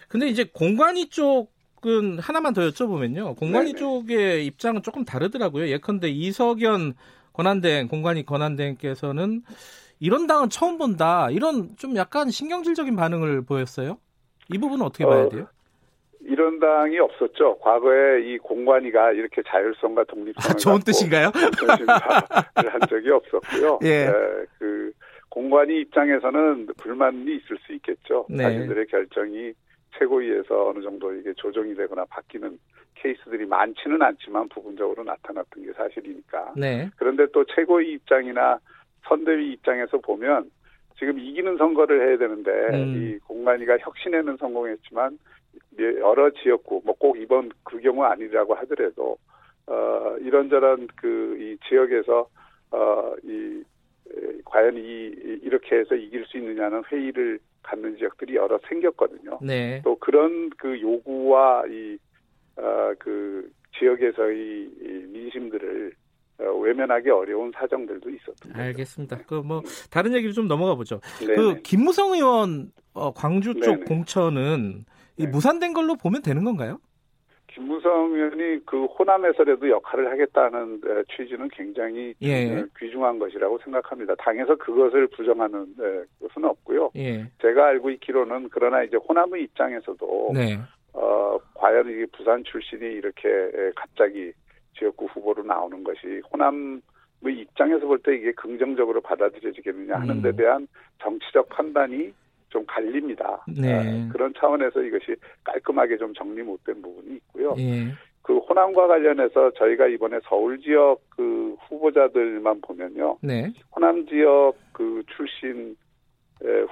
근데 이제 공관위 쪽 쪽은 하나만 더 여쭤보면요. 공관위 네네. 쪽의 입장은 조금 다르더라고요. 예컨대 이석연 권한대행, 공관위 권한대행께서는 이런 당은 처음 본다. 이런 좀 약간 신경질적인 반응을 보였어요. 이 부분은 어떻게 봐야 어, 돼요? 이런 당이 없었죠. 과거에 이 공관위가 이렇게 자율성과 독립성을 아, 좋은 뜻인가요? 한 적이 없었고요. 예. 네, 그 공관위 입장에서는 불만이 있을 수 있겠죠. 네. 자기들의 결정이 최고위에서 어느 정도 이게 조정이 되거나 바뀌는 케이스들이 많지는 않지만 부분적으로 나타났던 게 사실이니까. 네. 그런데 또 최고위 입장이나 선대위 입장에서 보면 지금 이기는 선거를 해야 되는데 음. 이 공간위가 혁신에는 성공했지만 여러 지역구 뭐 꼭 이번 그 경우 아니라고 하더라도 어 이런저런 그 이 지역에서 어이 과연 이 이렇게 해서 이길 수 있느냐는 회의를 갖는 지역들이 여러 생겼거든요. 네. 또 그런 그 요구와 이, 어, 그 지역에서의 이 민심들을 어, 외면하기 어려운 사정들도 있었던 거죠. 알겠습니다. 그 뭐 다른 얘기를 좀 넘어가 보죠. 네네. 그 김무성 의원 어, 광주 쪽 네네. 공천은 이 무산된 걸로 보면 되는 건가요? 김무성 의원이 그 호남에서라도 역할을 하겠다는 취지는 굉장히 예. 귀중한 것이라고 생각합니다. 당에서 그것을 부정하는 것은 없고요. 예. 제가 알고 있기로는 그러나 이제 호남의 입장에서도 네. 어, 과연 이게 부산 출신이 이렇게 갑자기 지역구 후보로 나오는 것이 호남의 입장에서 볼 때 이게 긍정적으로 받아들여지겠느냐 하는 데 음. 대한 정치적 판단이 좀 갈립니다. 네. 아, 그런 차원에서 이것이 깔끔하게 좀 정리 못된 부분이 있고요. 예. 그 호남과 관련해서 저희가 이번에 서울 지역 그 후보자들만 보면요. 네. 호남 지역 그 출신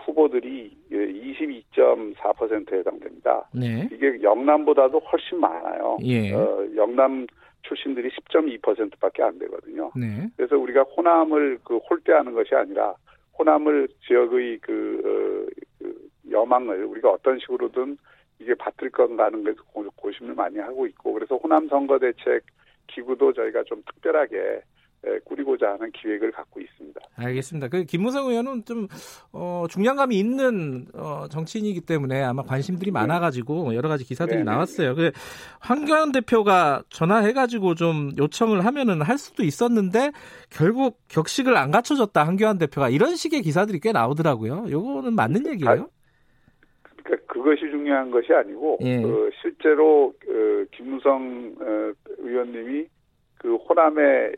후보들이 22.4%에 해당됩니다. 네. 이게 영남보다도 훨씬 많아요. 예. 어, 영남 출신들이 10.2%밖에 안 되거든요. 네. 그래서 우리가 호남을 그 홀대하는 것이 아니라 호남을 지역의 그, 어, 그 여망을 우리가 어떤 식으로든 이게 받들 건가 하는 것에 고심을 많이 하고 있고 그래서 호남 선거 대책 기구도 저희가 좀 특별하게 꾸리고자 하는 기획을 갖고 있습니다. 알겠습니다. 그 김무성 의원은 좀 어, 중량감이 있는 어, 정치인이기 때문에 아마 관심들이 네. 많아가지고 여러 가지 기사들이 네, 네 나왔어요. 그 황교안 대표가 전화해가지고 좀 요청을 하면은 할 수도 있었는데 결국 격식을 안 갖춰줬다 황교안 대표가 이런 식의 기사들이 꽤 나오더라고요. 요거는 맞는 얘기예요? 그러니까 그것이 중요한 것이 아니고 예. 그 실제로 그 김무성 어, 의원님이 그 호남에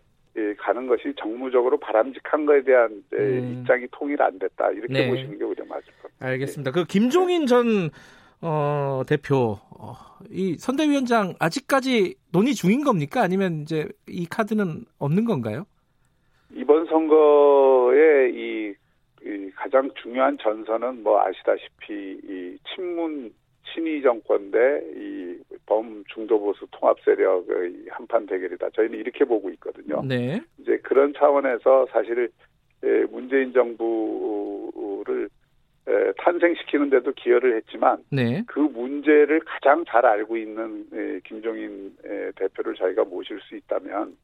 가는 것이 정무적으로 바람직한 것에 대한 음. 입장이 통일 안 됐다 이렇게 네. 보시는 게 오히려 맞을 겁니다. 알겠습니다. 그 김종인 전 어, 대표 어, 이 선대위원장 아직까지 논의 중인 겁니까? 아니면 이제 이 카드는 없는 건가요? 이번 선거에 이, 이 가장 중요한 전선은 뭐 아시다시피 이 친문 친위 정권 대이 범중도 보수 통합 세력의 한판 대결이다. 저희는 이렇게 보고 있거든요. 네. 이제 그런 차원에서 사실 문재인 정부를 탄생시키는데도 기여를 했지만 네. 그 문제를 가장 잘 알고 있는 김종인 대표를 저희가 모실 수 있다면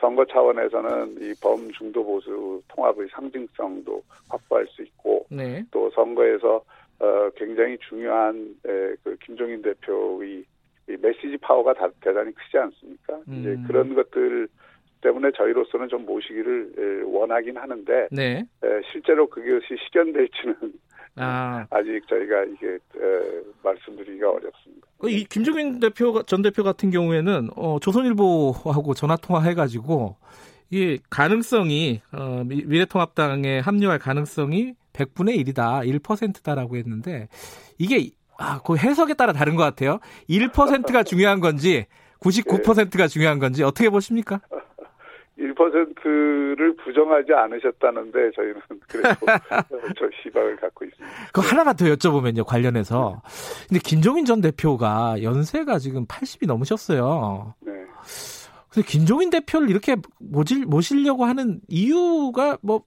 선거 차원에서는 이 범중도 보수 통합의 상징성도 확보할 수 있고 네. 또 선거에서 어, 굉장히 중요한 에, 그 김종인 대표의 메시지 파워가 다, 대단히 크지 않습니까? 음. 이제 그런 것들 때문에 저희로서는 좀 모시기를 에, 원하긴 하는데 네. 에, 실제로 그것이 실현될지는 아. 아직 저희가 이게 에, 말씀드리기가 어렵습니다. 그이 김종인 대표 전 대표 같은 경우에는 어, 조선일보하고 전화 통화해가지고 이 가능성이 어, 미래통합당에 합류할 가능성이 100분의 1이다, 1%다라고 했는데 이게 아, 그 해석에 따라 다른 것 같아요. 1%가 중요한 건지 99%가 중요한 건지 어떻게 보십니까? 1%를 부정하지 않으셨다는데 저희는 그래도 저 희망을 갖고 있습니다. 그 하나만 더 여쭤보면요 관련해서 근데 김종인 전 대표가 연세가 지금 80이 넘으셨어요. 네. 근데 김종인 대표를 이렇게 모실 모시려고 하는 이유가 뭐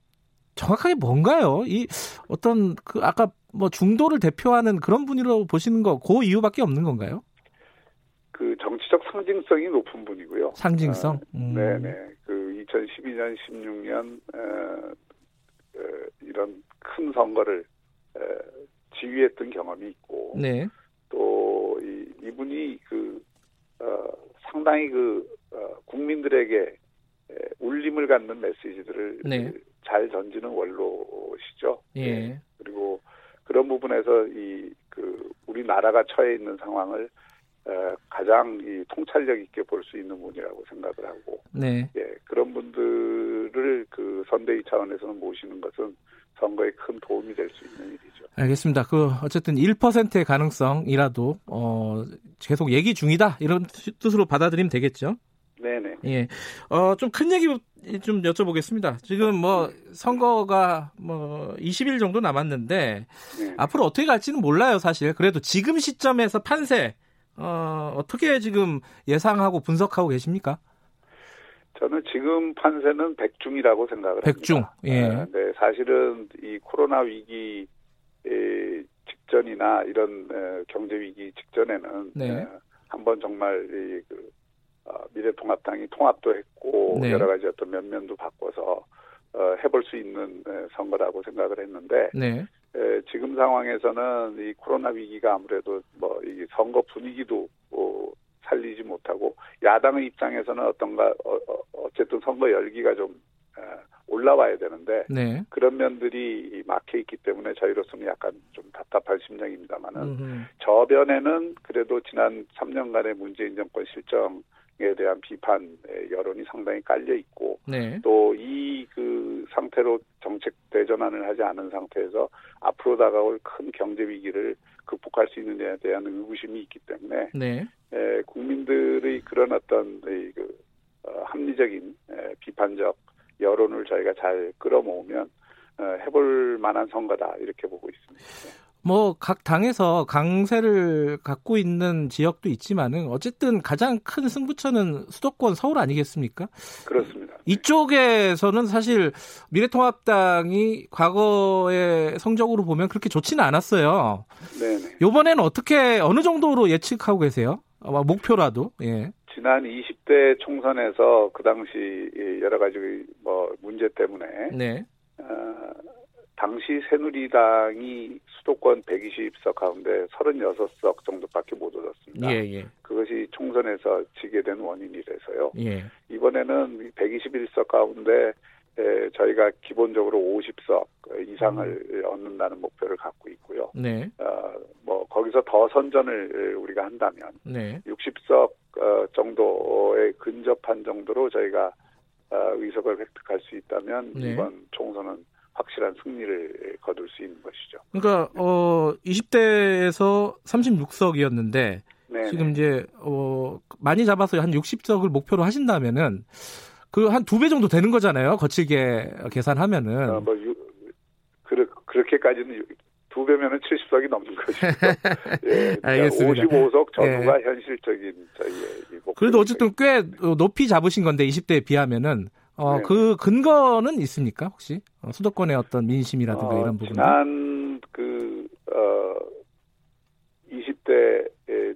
정확하게 뭔가요? 이 어떤 그 아까 뭐 중도를 대표하는 그런 분으로 보시는 거 그 이유밖에 없는 건가요? 그 정치적 상징성이 높은 분이고요. 상징성? 아, 음. 네 네. 그 2012년, 16년 어, 어, 이런 큰 선거를 어, 지휘했던 경험이 있고, 네. 또 이, 이분이 그 어, 상당히 그 어, 국민들에게 울림을 갖는 메시지들을 네. 잘 던지는 원로시죠. 예. 네. 그리고 그런 부분에서 이 그 우리나라가 처해 있는 상황을 어, 가장 이 통찰력 있게 볼 수 있는 분이라고 생각을 하고, 네. 예, 그런 분들을 그 선대위 차원에서는 모시는 것은 선거에 큰 도움이 될 수 있는 일이죠. 알겠습니다. 그 어쨌든 1%의 가능성이라도 어 계속 얘기 중이다 이런 뜻으로 받아들이면 되겠죠. 네네. 예. 어, 좀 큰 얘기 좀 여쭤보겠습니다. 지금 뭐 선거가 뭐 20일 정도 남았는데 네. 앞으로 어떻게 갈지는 몰라요, 사실. 그래도 지금 시점에서 판세 어, 어떻게 지금 예상하고 분석하고 계십니까? 저는 지금 판세는 백중이라고 생각을 백중. 합니다. 백중. 예. 네, 네, 사실은 이 코로나 위기 직전이나 이런 경제 위기 직전에는 네. 한번 정말 이그 어, 미래통합당이 통합도 했고 네. 여러 가지 어떤 면면도 바꿔서 어, 해볼 수 있는 에, 선거라고 생각을 했는데 네. 에, 지금 상황에서는 이 코로나 위기가 아무래도 뭐 이 선거 분위기도 어, 살리지 못하고 야당의 입장에서는 어떤가 어, 어, 어쨌든 선거 열기가 좀 에, 올라와야 되는데 네. 그런 면들이 막혀 있기 때문에 저희로서는 약간 좀 답답한 심정입니다만은 저변에는 그래도 지난 3년간의 문재인 정권 실정 에 대한 비판 여론이 상당히 깔려 있고 네. 또이 그 상태로 정책 대전환을 하지 않은 상태에서 앞으로 다가올 큰 경제 위기를 극복할 수 있느냐에 대한 의구심이 있기 때문에 네. 에, 국민들의 그런 어떤 그 어, 합리적인 에, 비판적 여론을 저희가 잘 끌어모으면 어, 해볼 만한 선거다 이렇게 보고 있습니다. 뭐 각 당에서 강세를 갖고 있는 지역도 있지만은 어쨌든 가장 큰 승부처는 수도권 서울 아니겠습니까? 그렇습니다. 이쪽에서는 사실 미래통합당이 과거의 성적으로 보면 그렇게 좋지는 않았어요. 네. 이번에는 어떻게 어느 정도로 예측하고 계세요? 목표라도. 예. 지난 20대 총선에서 그 당시 여러 가지 뭐 문제 때문에 네. 어, 당시 새누리당이 수도권 120석 가운데 36석 정도밖에 못 얻었습니다. 예, 예. 그것이 총선에서 지게 된 원인이라서요. 예. 이번에는 121석 가운데 에, 저희가 기본적으로 50석 이상을 음. 얻는다는 목표를 갖고 있고요. 네. 어, 뭐 거기서 더 선전을 우리가 한다면 네. 60석 어, 정도에 근접한 정도로 저희가 어, 의석을 획득할 수 있다면 네. 이번 총선은 확실한 승리를 거둘 수 있는 것이죠. 그러니까 어 20대에서 36석이었는데 네네. 지금 이제 어 많이 잡아서 한 60석을 목표로 하신다면은 그 한 두 배 정도 되는 거잖아요. 거칠게 계산하면은. 어, 뭐 유, 그르, 그렇게까지는 두 배면은 70석이 넘는 거죠. 예, 알겠습니다. 55석 전후가 예. 현실적인 저희의 목표. 그래도 어쨌든 꽤 높이 잡으신 건데 20대에 비하면은 어, 네. 그 근거는 있습니까 혹시 어, 수도권의 어떤 민심이라든가 어, 이런 부분? 지난 그 어, 20대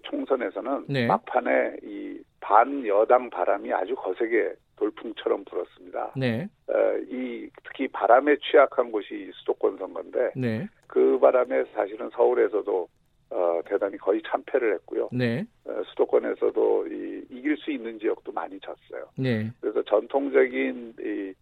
총선에서는 네. 막판에 이 반여당 바람이 아주 거세게 돌풍처럼 불었습니다. 네. 어, 이 특히 바람에 취약한 곳이 수도권 선거인데 네. 그 바람에 사실은 서울에서도 어, 대단히 거의 참패를 했고요. 네. 어, 수도권에서도 이, 이길 수 있는 지역도 많이 졌어요. 네. 그래서 전통적인 이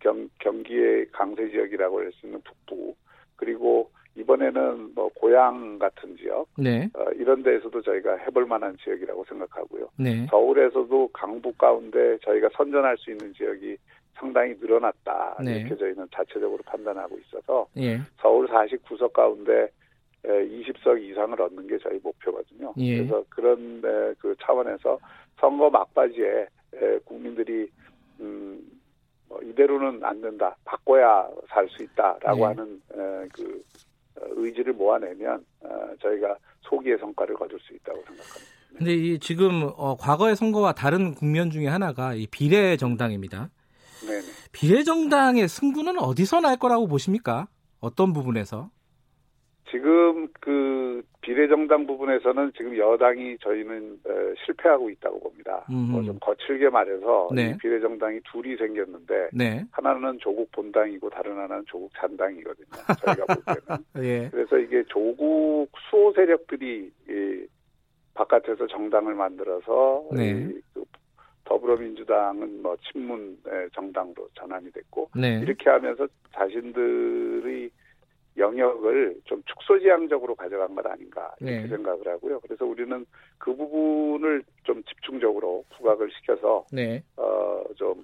경, 경기의 강세 지역이라고 할 수 있는 북부 그리고 이번에는 뭐 고향 같은 지역 네. 어, 이런 데에서도 저희가 해볼 만한 지역이라고 생각하고요. 네. 서울에서도 강북 가운데 저희가 선전할 수 있는 지역이 상당히 늘어났다 네. 이렇게 저희는 자체적으로 판단하고 있어서 예. 서울 49석 가운데 20석 이상을 얻는 게 저희 목표거든요. 예. 그래서 그런 그 차원에서 선거 막바지에 국민들이 음, 뭐 이대로는 안 된다, 바꿔야 살 수 있다라고 예. 하는 그 어, 의지를 모아내면 어, 저희가 소기의 성과를 거둘 수 있다고 생각합니다. 근데 이 지금 어, 과거의 선거와 다른 국면 중에 하나가 이 비례 정당입니다. 네. 비례 정당의 승부는 어디서 날 거라고 보십니까? 어떤 부분에서? 지금 그 비례정당 부분에서는 지금 여당이 저희는 실패하고 있다고 봅니다. 뭐 좀 거칠게 말해서 네. 비례정당이 둘이 생겼는데 네. 하나는 조국 본당이고 다른 하나는 조국 잔당이거든요. 저희가 볼 때는. 예. 그래서 이게 조국 수호 세력들이 이 바깥에서 정당을 만들어서 네. 그 더불어민주당은 뭐 친문 정당으로 전환이 됐고 네. 이렇게 하면서 자신들의 영역을 좀 축소지향적으로 가져간 것 아닌가 이렇게 네. 생각을 하고요. 그래서 우리는 그 부분을 좀 집중적으로 부각을 시켜서 네. 어좀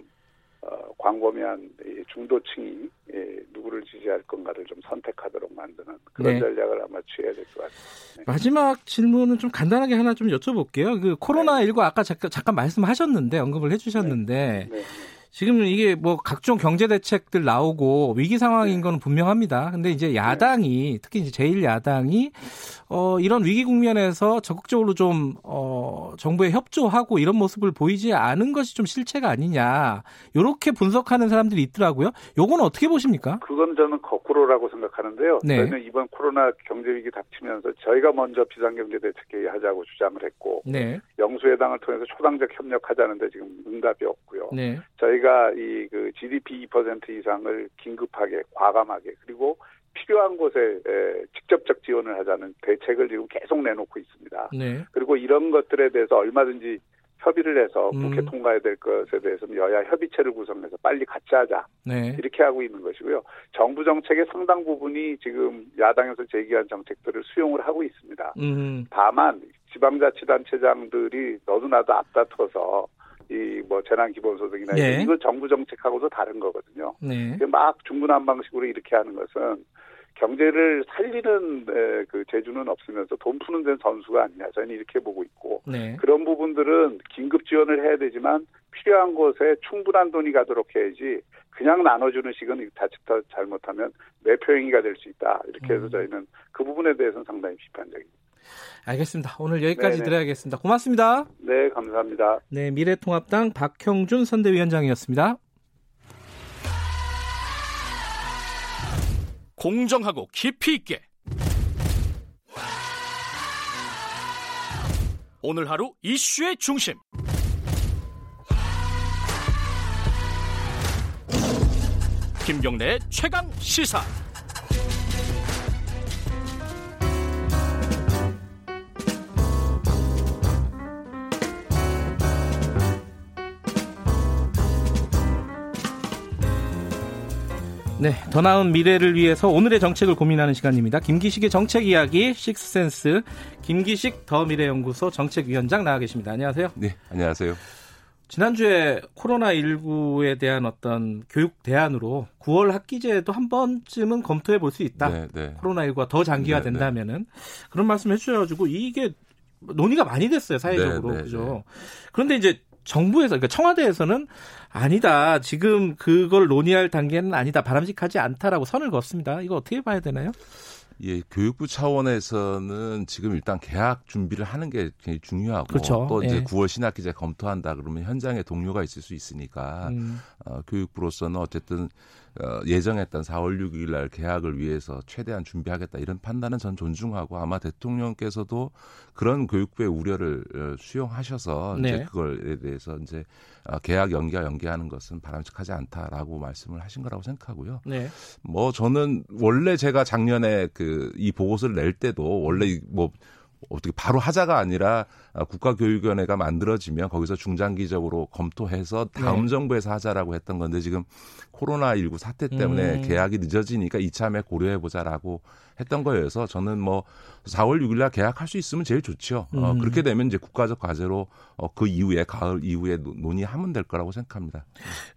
어, 광범위한 중도층이 예, 누구를 지지할 건가를 좀 선택하도록 만드는 그런 네. 전략을 아마 취해야 될 것 같습니다. 네. 마지막 질문은 좀 간단하게 하나 좀 여쭤볼게요. 그 코로나 19 아까 잠깐, 잠깐 말씀하셨는데 언급을 해주셨는데 네. 네. 지금 이게 뭐 각종 경제 대책들 나오고 위기 상황인 건 네. 분명합니다. 근데 이제 야당이 특히 이제 제일 야당이 어 이런 위기 국면에서 적극적으로 좀어 정부에 협조하고 이런 모습을 보이지 않은 것이 좀 실체가 아니냐. 요렇게 분석하는 사람들이 있더라고요. 요건 어떻게 보십니까? 그건 저는 거꾸로라고 생각하는데요. 네. 저희는 이번 코로나 경제 위기 닥치면서 저희가 먼저 비상경제 대책 회의 하자고 주장을 했고 네. 영수회당을 통해서 초당적 협력하자는데 지금 응답이 없고요. 네. 저희가 저희가 이 그 GDP 2% 이상을 긴급하게 과감하게 그리고 필요한 곳에 에, 직접적 지원을 하자는 대책을 지금 계속 내놓고 있습니다. 네. 그리고 이런 것들에 대해서 얼마든지 협의를 해서 음. 국회 음. 통과해야 될 것에 대해서는 여야 협의체를 구성해서 빨리 같이 하자. 네. 이렇게 하고 있는 것이고요. 정부 정책의 상당 부분이 지금 야당에서 제기한 정책들을 수용을 하고 있습니다. 음. 다만 지방자치단체장들이 너도 나도 앞다퉈서 이 뭐 재난 기본소득이나 네. 이거 정부 정책하고도 다른 거거든요. 네. 막 중구난 방식으로 이렇게 하는 것은 경제를 살리는 그 재주는 없으면서 돈 푸는 데는 선수가 아니냐 저는 이렇게 보고 있고 네. 그런 부분들은 긴급 지원을 해야 되지만 필요한 곳에 충분한 돈이 가도록 해야지 그냥 나눠주는 식은 자칫 잘못하면 매표행위가 될 수 있다 이렇게 해서 음. 저희는 그 부분에 대해서는 상당히 비판적입니다. 알겠습니다. 오늘 여기까지 네네. 드려야겠습니다. 고맙습니다. 네, 감사합니다. 네, 미래통합당 박형준 선대위원장이었습니다. 공정하고 깊이 있게 오늘 하루 이슈의 중심 김경래 최강 시사 네, 더 나은 미래를 위해서 오늘의 정책을 고민하는 시간입니다. 김기식의 정책 이야기 식스센스 김기식 더 미래연구소 정책위원장 나와 계십니다. 안녕하세요. 네, 안녕하세요. 지난주에 코로나19에 대한 어떤 교육 대안으로 9월 학기제도 한 번쯤은 검토해 볼 수 있다. 네, 네. 코로나19가 더 장기화 네, 네. 된다면은 그런 말씀 해주셔가지고 이게 논의가 많이 됐어요 사회적으로 네, 네, 그죠. 그런데 이제 정부에서 그러니까 청와대에서는 아니다 지금 그걸 논의할 단계는 아니다 바람직하지 않다라고 선을 그었습니다. 이거 어떻게 봐야 되나요? 예, 교육부 차원에서는 지금 일단 개학 준비를 하는 게 굉장히 중요하고 그렇죠. 또 이제 예. 9월 신학 기제 검토한다 그러면 현장에 동료가 있을 수 있으니까 음. 어, 교육부로서는 어쨌든 어, 예정했던 4월 6일 날 개학을 위해서 최대한 준비하겠다 이런 판단은 전 존중하고 아마 대통령께서도 그런 교육부의 우려를 어, 수용하셔서 네. 이제 그걸에 대해서 이제 어, 개학 연기와 연계하는 것은 바람직하지 않다라고 말씀을 하신 거라고 생각하고요. 네. 뭐 저는 원래 제가 작년에 그 이 보고서를 낼 때도 원래 뭐 어떻게 바로 하자가 아니라 아, 국가교육위원회가 만들어지면 거기서 중장기적으로 검토해서 다음 네. 정부에서 하자라고 했던 건데 지금 코로나19 사태 때문에 음. 계약이 늦어지니까 이참에 고려해 보자라고 했던 거여서 저는 뭐 4월 6일 날 계약할 수 있으면 제일 좋죠. 어, 음. 어, 그렇게 되면 이제 국가적 과제로 어, 그 이후에 가을 이후에 논의하면 될 거라고 생각합니다.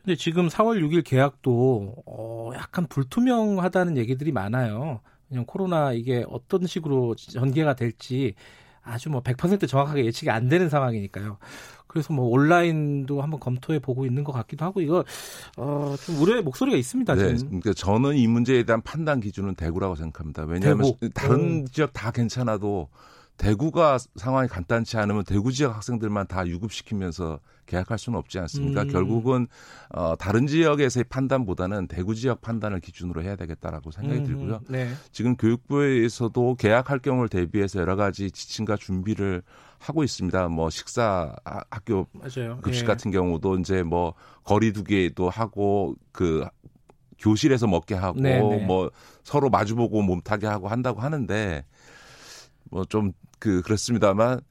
근데 지금 4월 6일 계약도 어, 약간 불투명하다는 얘기들이 많아요. 그냥 코로나 이게 어떤 식으로 전개가 될지 아주 뭐 100% 정확하게 예측이 안 되는 상황이니까요. 그래서 뭐 온라인도 한번 검토해 보고 있는 것 같기도 하고 이거 어, 좀 우려의 목소리가 있습니다. 네, 지금. 그러니까 저는 이 문제에 대한 판단 기준은 대구라고 생각합니다. 왜냐하면 대구. 다른 음. 지역 다 괜찮아도 대구가 상황이 간단치 않으면 대구 지역 학생들만 다 유급시키면서 계약할 수는 없지 않습니까? 음. 결국은 어, 다른 지역에서의 판단보다는 대구 지역 판단을 기준으로 해야 되겠다라고 생각이 음. 들고요. 네. 지금 교육부에서도 계약할 경우를 대비해서 여러 가지 지침과 준비를 하고 있습니다. 뭐 식사 학교 맞아요. 급식 네. 같은 경우도 이제 뭐 거리두기도 하고 그 교실에서 먹게 하고 네네. 네. 뭐 서로 마주보고 몸타게 하고 한다고 하는데 뭐 좀 그 그렇습니다만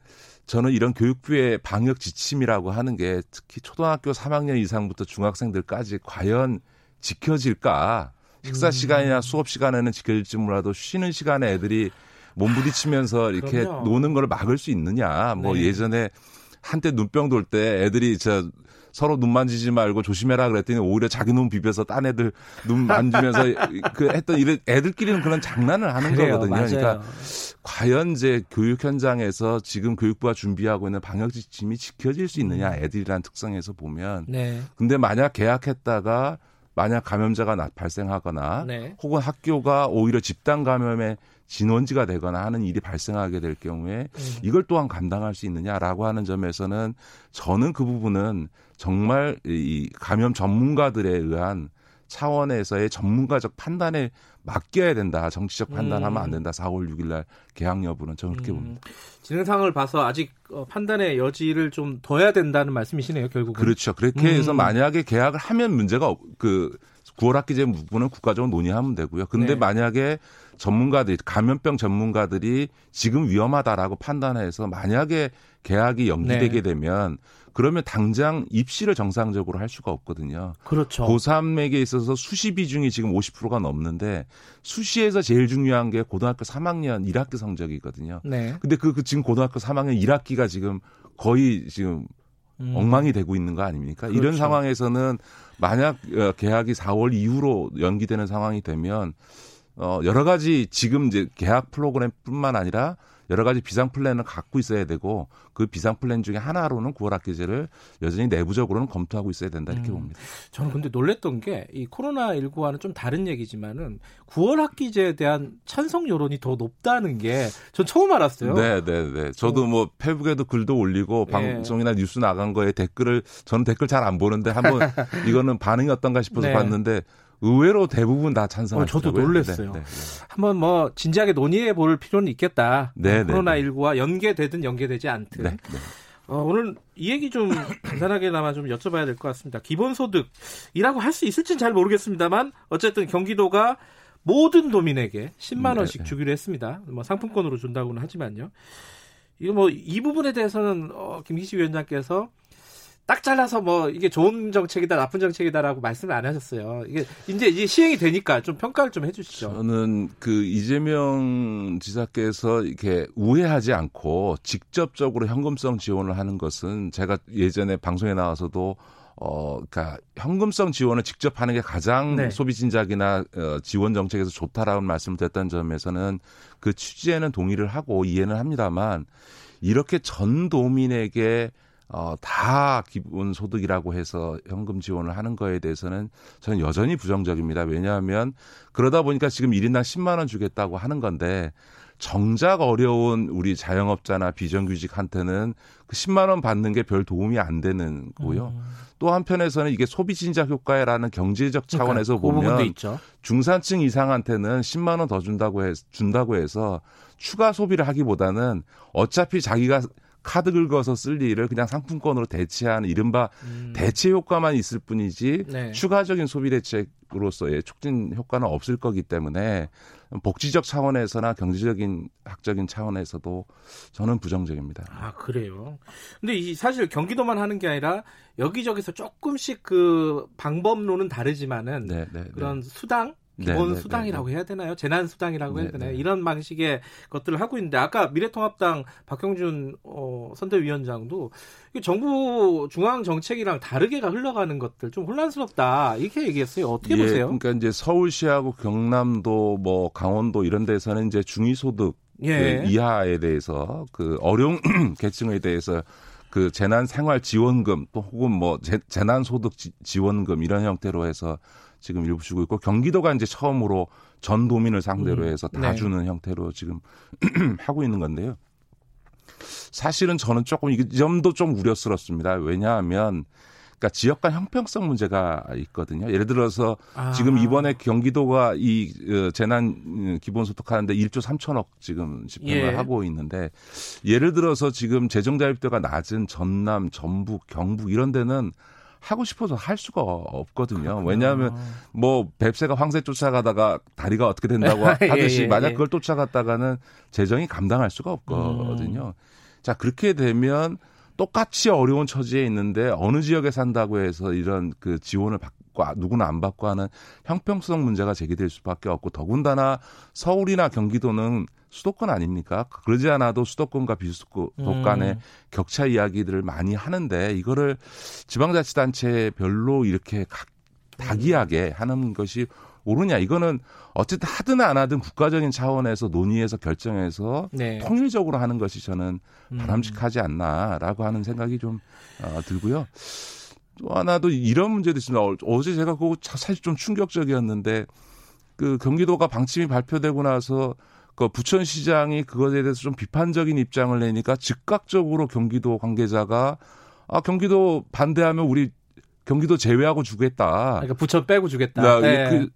저는 이런 교육부의 방역 지침이라고 하는 게 특히 초등학교 3학년 이상부터 중학생들까지 과연 지켜질까? 식사 음. 시간이나 수업 시간에는 지켜질지 몰라도 쉬는 시간에 애들이 몸 부딪히면서 이렇게 그럼요. 노는 걸 막을 수 있느냐? 뭐 네. 예전에 한때 눈병 돌 때 애들이 저 서로 눈 만지지 말고 조심해라 그랬더니 오히려 자기 눈 비벼서 딴 애들 눈 만지면서 그 했던 이런 애들끼리는 그런 장난을 하는 그래요, 거거든요. 그러니까 맞아요. 그러니까 과연 이제 교육 현장에서 지금 교육부가 준비하고 있는 방역 지침이 지켜질 수 있느냐 음. 애들이란 특성에서 보면. 네. 근데 만약 계약했다가 만약 감염자가 발생하거나 네. 혹은 학교가 오히려 집단 감염의 진원지가 되거나 하는 일이 발생하게 될 경우에 음. 이걸 또한 감당할 수 있느냐라고 하는 점에서는 저는 그 부분은 정말 이 감염 전문가들에 의한 차원에서의 전문가적 판단에 맡겨야 된다. 정치적 판단하면 안 음. 된다. 4월 6일 날 개학 여부는 저는 그렇게 음. 봅니다. 진행 상황을 봐서 아직 어, 판단의 여지를 좀 둬야 된다는 말씀이시네요, 결국은. 그렇죠. 그렇게 해서 음. 만약에 계약을 하면 문제가 없, 그 9월 학기제 부분은 국가적으로 논의하면 되고요. 근데 네. 만약에 전문가들이 감염병 전문가들이 지금 위험하다라고 판단해서 만약에 계약이 연기되게 네. 되면 그러면 당장 입시를 정상적으로 할 수가 없거든요. 그렇죠. 고3에게 있어서 수시 비중이 지금 50%가 넘는데 수시에서 제일 중요한 게 고등학교 3학년 1학기 성적이거든요. 네. 근데 그, 그 지금 고등학교 3학년 1학기가 지금 거의 지금 음. 엉망이 되고 있는 거 아닙니까? 그렇죠. 이런 상황에서는 만약 어, 계약이 4월 이후로 연기되는 상황이 되면 어 여러 가지 지금 이제 계약 프로그램뿐만 아니라 여러 가지 비상 플랜을 갖고 있어야 되고 그 비상 플랜 중에 하나로는 9월 학기제를 여전히 내부적으로는 검토하고 있어야 된다 이렇게 음, 봅니다. 저는 근데 놀랬던 게 이 코로나 19와는 좀 다른 얘기지만은 9월 학기제에 대한 찬성 여론이 더 높다는 게 전 처음 알았어요. 네, 네, 네. 저도 어. 뭐 페북에도 글도 올리고 네. 방송이나 뉴스 나간 거에 댓글을 저는 댓글 잘 안 보는데 한번 이거는 반응이 어떤가 싶어서 네. 봤는데 의외로 대부분 다 찬성하시더라고요. 어, 저도 놀랐어요. 네, 네, 네. 한번 뭐 진지하게 논의해 볼 필요는 있겠다. 네, 코로나 19와 연계되든 연계되지 않든. 어, 오늘 이 얘기 좀 간단하게나마 좀 여쭤봐야 될 것 같습니다. 기본소득이라고 할 수 있을지는 잘 모르겠습니다만 어쨌든 경기도가 모든 도민에게 10만 원씩 네. 주기로 했습니다. 뭐 상품권으로 준다고는 하지만요. 이거 뭐 이 부분에 대해서는 어, 김기식 위원장께서 딱 잘라서 뭐 이게 좋은 정책이다 나쁜 정책이다라고 말씀을 안 하셨어요. 이게 이제 이제 시행이 되니까 좀 평가를 좀 해주시죠. 저는 그 이재명 지사께서 이렇게 우회하지 않고 직접적으로 현금성 지원을 하는 것은 제가 예전에 방송에 나와서도 어, 그니까 현금성 지원을 직접 하는 게 가장 네. 소비 진작이나 어, 지원 정책에서 좋다라는 말씀을 드렸던 점에서는 그 취지에는 동의를 하고 이해는 합니다만 이렇게 전 도민에게 어, 다 기본 소득이라고 해서 현금 지원을 하는 거에 대해서는 저는 여전히 부정적입니다. 왜냐하면 그러다 보니까 지금 1인당 10만 원 주겠다고 하는 건데 정작 어려운 우리 자영업자나 비정규직한테는 그 10만 원 받는 게 별 도움이 안 되는 거고요. 음. 또 한편에서는 이게 소비 진작 효과라는 경제적 차원에서 그러니까, 보면 중산층 이상한테는 10만 원 더 준다고 해 준다고 해서 추가 소비를 하기보다는 어차피 자기가 카드 긁어서 쓸 일을 그냥 상품권으로 대체하는 이른바 음. 대체 효과만 있을 뿐이지 네. 추가적인 소비 대책으로서의 촉진 효과는 없을 거기 때문에 복지적 차원에서나 경제적인 학적인 차원에서도 저는 부정적입니다. 아 그래요. 근데 이 사실 경기도만 하는 게 아니라 여기저기서 조금씩 그 방법론은 다르지만은 네, 네, 네. 그런 수당 기본 네네, 네, 수당이라고 네네. 해야 되나요? 재난 수당이라고 해야 되나요? 이런 방식의 것들을 하고 있는데 아까 미래통합당 박형준 어, 선대위원장도 정부 중앙 정책이랑 다르게가 흘러가는 것들 좀 혼란스럽다 이렇게 얘기했어요. 어떻게 예, 보세요? 그러니까 이제 서울시하고 경남도 뭐 강원도 이런 데서는 이제 중위소득 예. 그 이하에 대해서 그 어려운 계층에 대해서 그 재난 생활 지원금 또 혹은 뭐 재, 재난 소득 지원금 이런 형태로 해서 지금 일부 주고 있고 경기도가 이제 처음으로 전 도민을 상대로 음. 해서 다 네. 주는 형태로 지금 하고 있는 건데요. 사실은 저는 조금 이 점도 좀 우려스럽습니다. 왜냐하면 그러니까 지역 간 형평성 문제가 있거든요. 예를 들어서 아. 지금 이번에 경기도가 이 어, 재난 어, 기본소득 하는데 1조 3천억 지금 집행을 예. 하고 있는데 예를 들어서 지금 재정 자립도가 낮은 전남, 전북, 경북 이런 데는 하고 싶어서 할 수가 없거든요. 그렇구나. 왜냐하면 뭐 뱁새가 황새 쫓아가다가 다리가 어떻게 된다고 예, 하듯이 예, 만약 예. 그걸 쫓아갔다가는 재정이 감당할 수가 없거든요. 음. 자 그렇게 되면 똑같이 어려운 처지에 있는데 어느 지역에 산다고 해서 이런 그 지원을 받 고 누구나 안 받고 하는 형평성 문제가 제기될 수밖에 없고 더군다나 서울이나 경기도는 수도권 아닙니까? 그러지 않아도 수도권과 비수도권 음. 간의 음. 격차 이야기들을 많이 하는데 이거를 지방자치단체 별로 이렇게 각 다기하게 하는 것이 옳으냐 이거는 어쨌든 하든 안 하든 국가적인 차원에서 논의해서 결정해서 네. 통일적으로 하는 것이 저는 음. 바람직하지 않나라고 하는 생각이 좀 어, 들고요. 또 하나도 이런 문제도 있습니다. 어제 제가 그거 사실 좀 충격적이었는데 그 경기도가 방침이 발표되고 나서 그 부천시장이 그것에 대해서 좀 비판적인 입장을 내니까 즉각적으로 경기도 관계자가 아 경기도 반대하면 우리 경기도 제외하고 주겠다. 그러니까 부천 빼고 주겠다. 네. 그,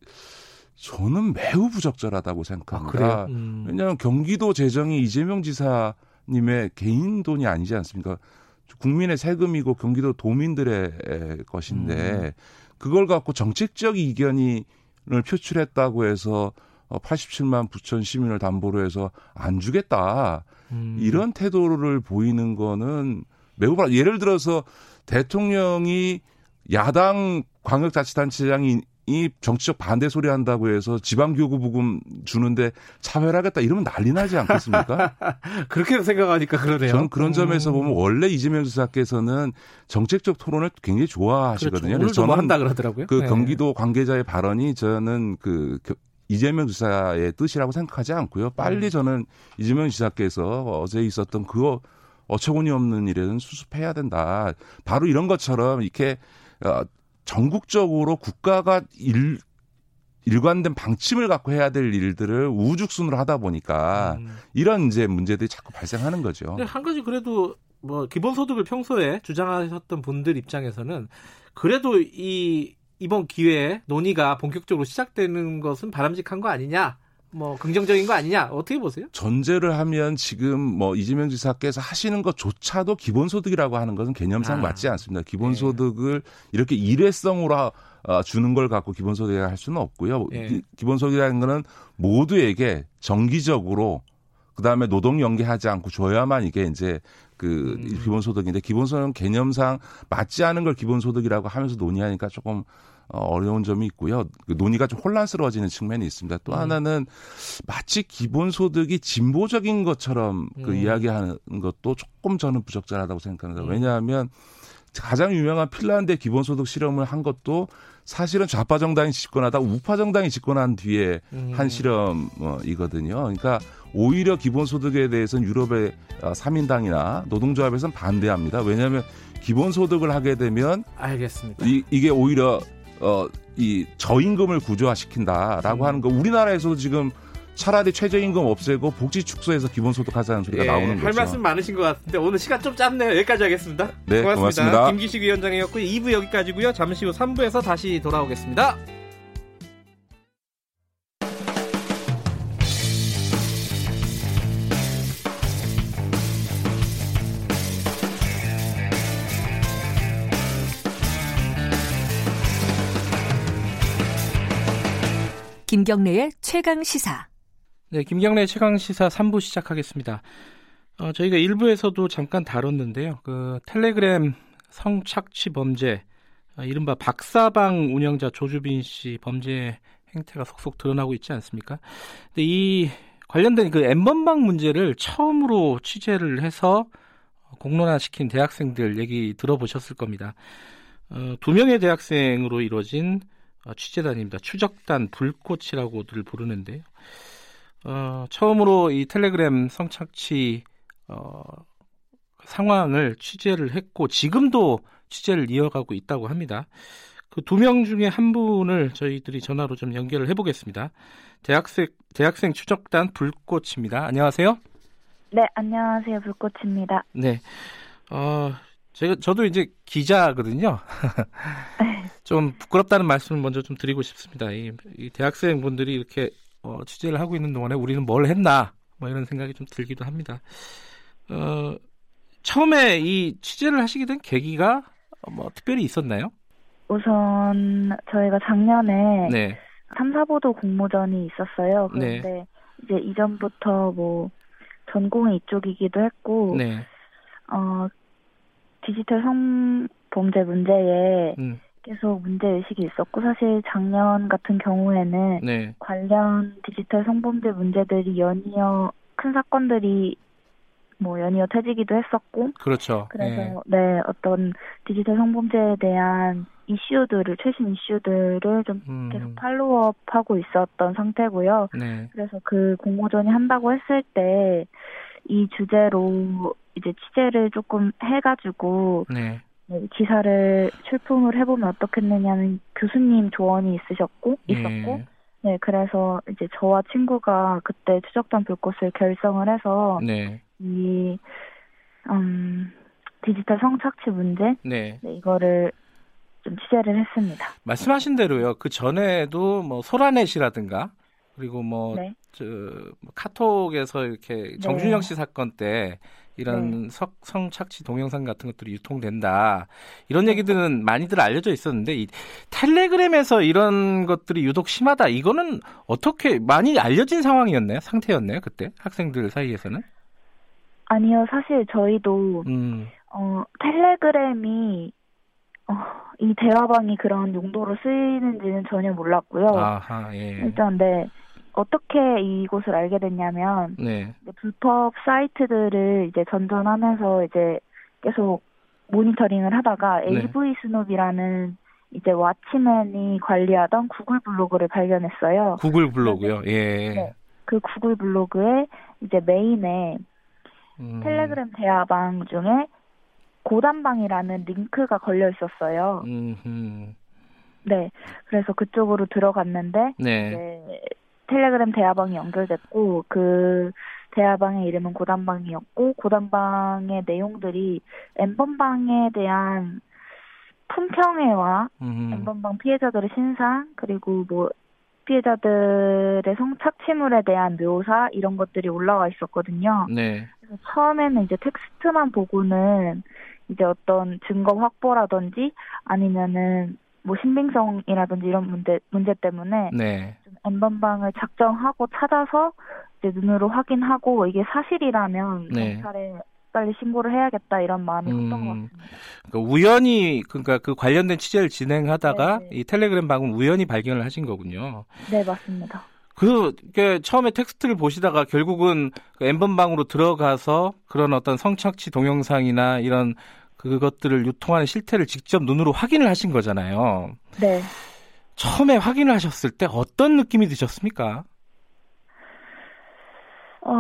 저는 매우 부적절하다고 생각합니다. 아, 음. 왜냐하면 경기도 재정이 이재명 지사님의 개인 돈이 아니지 않습니까? 국민의 세금이고 경기도 도민들의 것인데 음. 그걸 갖고 정책적 이견이 표출했다고 해서 87만 어, 부천 시민을 담보로 해서 안 주겠다. 음. 이런 태도를 보이는 거는 매우 예를 들어서 대통령이 야당 광역자치단체장이 이 정치적 반대 소리 한다고 해서 지방교구 부금 주는데 차별하겠다 이러면 난리 나지 않겠습니까? 그렇게 생각하니까 그러네요. 저는 그런 점에서 음. 보면 원래 이재명 지사께서는 정책적 토론을 굉장히 좋아하시거든요. 그렇죠. 그래서 저는 한다 그러더라고요. 그 네. 경기도 관계자의 발언이 저는 그 이재명 지사의 뜻이라고 생각하지 않고요. 빨리 음. 저는 이재명 지사께서 어제 있었던 그거 어처구니 없는 일에는 수습해야 된다. 바로 이런 것처럼 이렇게 어, 전국적으로 국가가 일, 일관된 방침을 갖고 해야 될 일들을 우죽순으로 하다 보니까 음. 이런 이제 문제들이 자꾸 발생하는 거죠. 한 가지 그래도 뭐 기본소득을 평소에 주장하셨던 분들 입장에서는 그래도 이 이번 기회에 논의가 본격적으로 시작되는 것은 바람직한 거 아니냐. 뭐 긍정적인 거 아니냐 어떻게 보세요? 전제를 하면 지금 뭐 이재명 지사께서 하시는 것조차도 기본소득이라고 하는 것은 개념상 아. 맞지 않습니다. 기본소득을 네. 이렇게 일회성으로 어, 주는 걸 갖고 기본소득이라 할 수는 없고요. 네. 기본소득이라는 거는 모두에게 정기적으로 그다음에 노동 연계하지 않고 줘야만 이게 이제 그 음. 기본소득인데 기본소득 개념상 맞지 않은 걸 기본소득이라고 하면서 논의하니까 조금 어, 어려운 점이 있고요. 그 논의가 좀 혼란스러워지는 측면이 있습니다. 또 음. 하나는 마치 기본소득이 진보적인 것처럼 그 음. 이야기하는 것도 조금 저는 부적절하다고 생각합니다. 음. 왜냐하면 가장 유명한 핀란드 기본소득 실험을 한 것도 사실은 좌파 정당이 집권하다 우파 정당이 집권한 뒤에 음. 한 실험이거든요. 그러니까 오히려 기본소득에 대해서는 유럽의 3인당이나 어, 노동조합에서는 반대합니다. 왜냐하면 기본소득을 하게 되면 알겠습니다. 이, 이게 오히려 어, 이 저임금을 구조화시킨다라고 음. 하는 거 우리나라에서도 지금 차라리 최저임금 없애고 복지 축소해서 기본소득 하자는 소리가 예, 나오는 거죠. 할 말씀 많으신 것 같은데 오늘 시간 좀 짧네요. 여기까지 하겠습니다. 네, 고맙습니다. 고맙습니다. 김기식 위원장이었고 2부 여기까지고요. 잠시 후 3부에서 다시 돌아오겠습니다. 김경래의 최강 시사. 네, 김경래 최강 시사 3부 시작하겠습니다. 어, 저희가 1부에서도 잠깐 다뤘는데요. 그 텔레그램 성착취 범죄, 어, 이른바 박사방 운영자 조주빈 씨 범죄 행태가 속속 드러나고 있지 않습니까? 근데 이 관련된 그 엠번방 문제를 처음으로 취재를 해서 공론화시킨 대학생들 얘기 들어보셨을 겁니다. 어, 두 명의 대학생으로 이루어진 어, 취재단입니다. 추적단 불꽃이라고들 부르는데요. 어, 처음으로 이 텔레그램 성착취 어, 상황을 취재를 했고 지금도 취재를 이어가고 있다고 합니다. 그 두 명 중에 한 분을 저희들이 전화로 좀 연결을 해보겠습니다. 대학생 대학생 추적단 불꽃입니다. 안녕하세요. 네, 안녕하세요. 불꽃입니다. 네. 어, 제가 저도 이제 기자거든요. 좀 부끄럽다는 말씀을 먼저 좀 드리고 싶습니다. 이, 이 대학생 분들이 이렇게 어, 취재를 하고 있는 동안에 우리는 뭘 했나 뭐 이런 생각이 좀 들기도 합니다. 어, 처음에 이 취재를 하시게 된 계기가 뭐 특별히 있었나요? 우선 저희가 작년에 네. 3, 4보도 공모전이 있었어요. 그런데 네. 이제 이전부터 뭐 전공이 이쪽이기도 했고 네. 어 디지털 성범죄 문제에 음. 계속 문제 의식이 있었고 사실 작년 같은 경우에는 네. 관련 디지털 성범죄 문제들이 연이어 큰 사건들이 뭐 연이어 터지기도 했었고 그렇죠. 그래서 네, 네 어떤 디지털 성범죄에 대한 이슈들을 최신 이슈들을 좀 음. 계속 팔로우업하고 있었던 상태고요. 네. 그래서 그 공모전이 한다고 했을 때 이 주제로 이제 취재를 조금 해가지고 네. 네, 기사를 출품을 해보면 어떻겠느냐는 교수님 조언이 있으셨고 예. 있었고 네. 네 그래서 이제 저와 친구가 그때 추적단 불꽃을 결성을 해서 네. 이 음, 디지털 성착취 문제 네. 네, 이거를 좀 취재를 했습니다. 말씀하신 대로요. 그 전에도 뭐 소라넷이라든가 그리고 뭐, 네. 저, 뭐 카톡에서 이렇게 네. 정준영 씨 사건 때 이런 네. 석, 성착취 동영상 같은 것들이 유통된다. 이런 네. 얘기들은 많이들 알려져 있었는데 이 텔레그램에서 이런 것들이 유독 심하다. 이거는 어떻게 많이 알려진 상황이었나요? 상태였나요? 그때 학생들 사이에서는? 아니요. 사실 저희도 음. 어, 텔레그램이 어, 이 대화방이 그런 용도로 쓰이는지는 전혀 몰랐고요. 아하, 예. 일단 네. 어떻게 이곳을 알게 됐냐면 네. 불법 사이트들을 이제 전전하면서 이제 계속 모니터링을 하다가 네. AV 스눕이라는 이제 와치맨이 관리하던 구글 블로그를 발견했어요. 구글 블로그요? 예. 네. 그 구글 블로그에 이제 메인에 음. 텔레그램 대화방 중에 고단방이라는 링크가 걸려 있었어요. 음흠. 네. 그래서 그쪽으로 들어갔는데 네. 네. 텔레그램 대화방이 연결됐고 그 대화방의 이름은 고단방이었고 고단방의 내용들이 엠번방에 대한 품평회와 음. 엠번방 피해자들의 신상 그리고 뭐 피해자들의 성착취물에 대한 묘사 이런 것들이 올라와 있었거든요. 네. 그래서 처음에는 이제 텍스트만 보고는 이제 어떤 증거 확보라든지 아니면은 뭐 신빙성이라든지 이런 문제 문제 때문에 네. 좀 엠번방을 작정하고 찾아서 이제 눈으로 확인하고 이게 사실이라면 네. 경찰에 빨리 신고를 해야겠다 이런 마음이 컸던 것 음. 같습니다. 그러니까 우연히 그러니까 그 관련된 취재를 진행하다가 네네. 네. 이 텔레그램 방은 우연히 발견을 하신 거군요. 네 맞습니다. 그 처음에 텍스트를 보시다가 결국은 그 엠번방으로 들어가서 그런 어떤 성착취 동영상이나 이런 그것들을 유통하는 실태를 직접 눈으로 확인을 하신 거잖아요. 네. 처음에 확인을 하셨을 때 어떤 느낌이 드셨습니까? 어,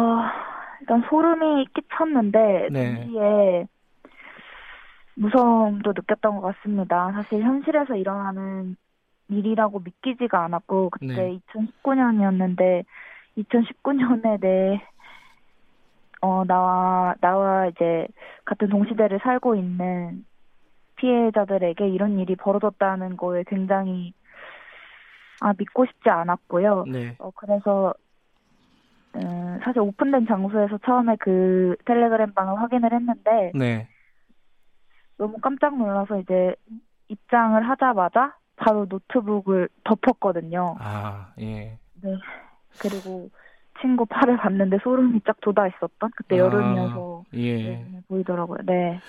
일단 소름이 끼쳤는데 네. 동시에 무서움도 느꼈던 것 같습니다. 사실 현실에서 일어나는 일이라고 믿기지가 않았고 그때 네. 2019년이었는데 2019년에 내 어, 나와, 나와 이제 같은 동시대를 살고 있는 피해자들에게 이런 일이 벌어졌다는 거에 굉장히, 아, 믿고 싶지 않았고요. 네. 어, 그래서, 음, 사실 오픈된 장소에서 처음에 그 텔레그램 방을 확인을 했는데, 네. 너무 깜짝 놀라서 이제 입장을 하자마자 바로 노트북을 덮었거든요. 아, 예. 네. 그리고 친구 팔을 봤는데 소름이 쫙 돋아 있었던 그때 아, 여름이어서 예. 보이더라고요. 네.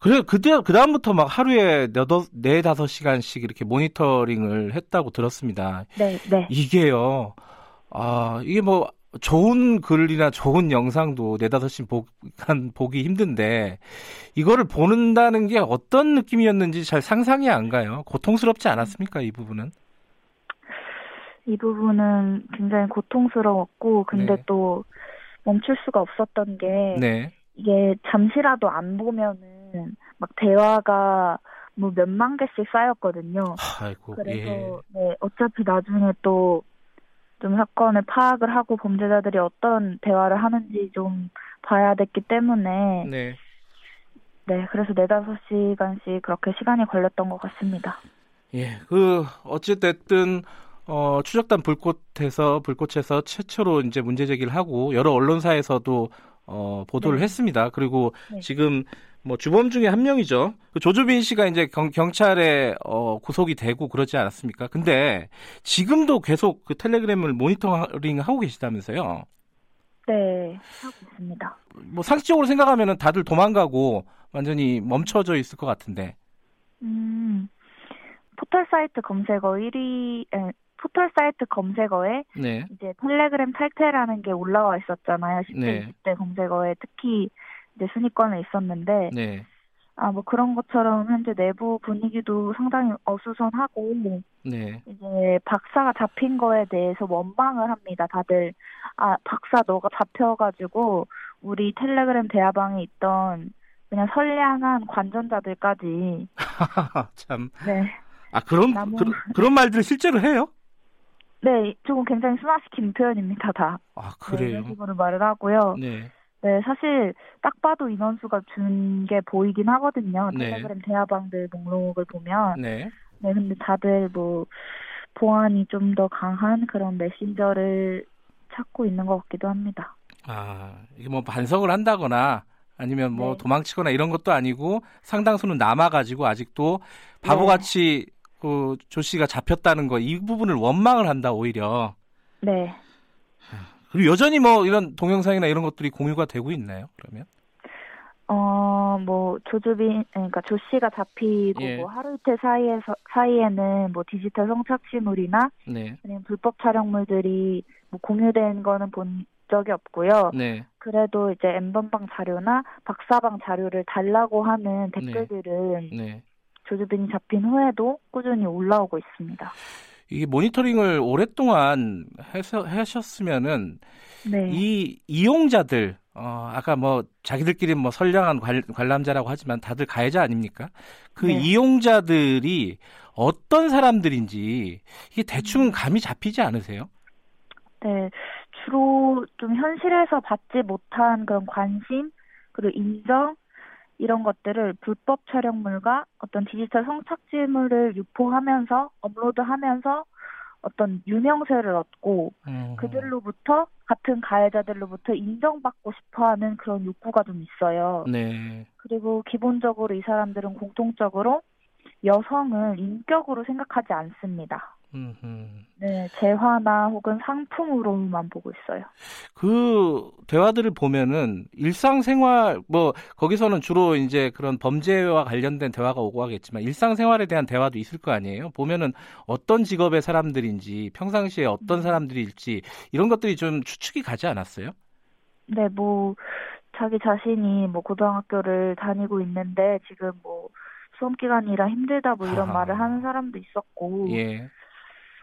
그래 그때 그 다음부터 막 하루에 네 다섯 시간씩 이렇게 모니터링을 했다고 들었습니다. 네, 네. 이게요. 아 이게 뭐 좋은 글이나 좋은 영상도 네다섯 시한 보기 힘든데 이거를 보는다는 게 어떤 느낌이었는지 잘 상상이 안 가요. 고통스럽지 않았습니까 이 부분은? 이 부분은 굉장히 고통스러웠고 근데 네. 또 멈출 수가 없었던 게 네. 이게 잠시라도 안 보면은 막 대화가 뭐 몇만 개씩 쌓였거든요. 아이고, 그래서 예. 네 어차피 나중에 또 좀 사건을 파악을 하고 범죄자들이 어떤 대화를 하는지 좀 봐야 됐기 때문에 네. 네, 그래서 네다섯 시간씩 그렇게 시간이 걸렸던 것 같습니다. 예, 그 어찌됐든 어, 추적단 불꽃에서 불꽃에서 최초로 이제 문제 제기를 하고 여러 언론사에서도 어, 보도를 네. 했습니다. 그리고 네. 지금 뭐 주범 중에 한 명이죠. 그 조주빈 씨가 이제 경, 경찰에 어, 구속이 되고 그러지 않았습니까? 근데 지금도 계속 그 텔레그램을 모니터링 하고 계시다면서요? 네, 하고 있습니다. 뭐 상식적으로 생각하면 다들 도망가고 완전히 멈춰져 있을 것 같은데. 음, 포털 사이트 검색어 1위, 포털 사이트 검색어에 네. 이제 텔레그램 탈퇴라는 게 올라와 있었잖아요. 10대, 네. 20대 검색어에 특히 이제 순위권에 있었는데 네. 아, 뭐 그런 것처럼 현재 내부 분위기도 상당히 어수선하고 네. 이제 박사가 잡힌 거에 대해서 원망을 합니다. 다들 아, 박사 너가 잡혀 가지고 우리 텔레그램 대화방에 있던 그냥 선량한 관전자들까지 참. 네. 아 그런 나무... 그런, 그런 말들을 실제로 해요? 네, 조금 굉장히 순화시킨 표현입니다, 다. 아, 그래요? 네, 이런 식으로 말을 하고요. 네. 네, 사실 딱 봐도 인원수가 준 게 보이긴 하거든요. 네. 텔레그램 대화방들 목록을 보면. 네. 네, 근데 다들 뭐 보안이 좀 더 강한 그런 메신저를 찾고 있는 것 같기도 합니다. 아, 이게 뭐 반성을 한다거나 아니면 뭐 네. 도망치거나 이런 것도 아니고 상당수는 남아가지고 아직도 바보같이 네. 그 조 씨가 잡혔다는 거 이 부분을 원망을 한다 오히려. 네. 그리고 여전히 뭐 이런 동영상이나 이런 것들이 공유가 되고 있나요? 그러면? 어, 뭐 조주빈 그러니까 조 씨가 잡히고 예. 뭐 하루 이틀 사이에서 사이에는 뭐 디지털 성착취물이나 네. 아니면 불법 촬영물들이 뭐 공유된 거는 본 적이 없고요. 네. 그래도 이제 엠번방 자료나 박사방 자료를 달라고 하는 네. 댓글들은 네. 조주빈이 잡힌 후에도 꾸준히 올라오고 있습니다. 이게 모니터링을 오랫동안 해서 하셨으면은 네. 이 이용자들 어 아까 뭐 자기들끼리 뭐 선량한 관, 관람자라고 하지만 다들 가해자 아닙니까? 그 네. 이용자들이 어떤 사람들인지 이게 대충 음. 감이 잡히지 않으세요? 네, 주로 좀 현실에서 받지 못한 그런 관심 그리고 인정 이런 것들을 불법 촬영물과 어떤 디지털 성착취물을 유포하면서 업로드하면서 어떤 유명세를 얻고 음. 그들로부터 같은 가해자들로부터 인정받고 싶어하는 그런 욕구가 좀 있어요. 네. 그리고 기본적으로 이 사람들은 공통적으로 여성을 인격으로 생각하지 않습니다. 네, 재화나 혹은 상품으로만 보고 있어요. 그 대화들을 보면은 일상생활 뭐 거기서는 주로 이제 그런 범죄와 관련된 대화가 오고 하겠지만 일상생활에 대한 대화도 있을 거 아니에요. 보면은 어떤 직업의 사람들인지 평상시에 어떤 음. 사람들일지 이런 것들이 좀 추측이 가지 않았어요? 네, 뭐 자기 자신이 뭐 고등학교를 다니고 있는데 지금 뭐 수험 기간이라 힘들다 뭐 이런 아. 말을 하는 사람도 있었고 예.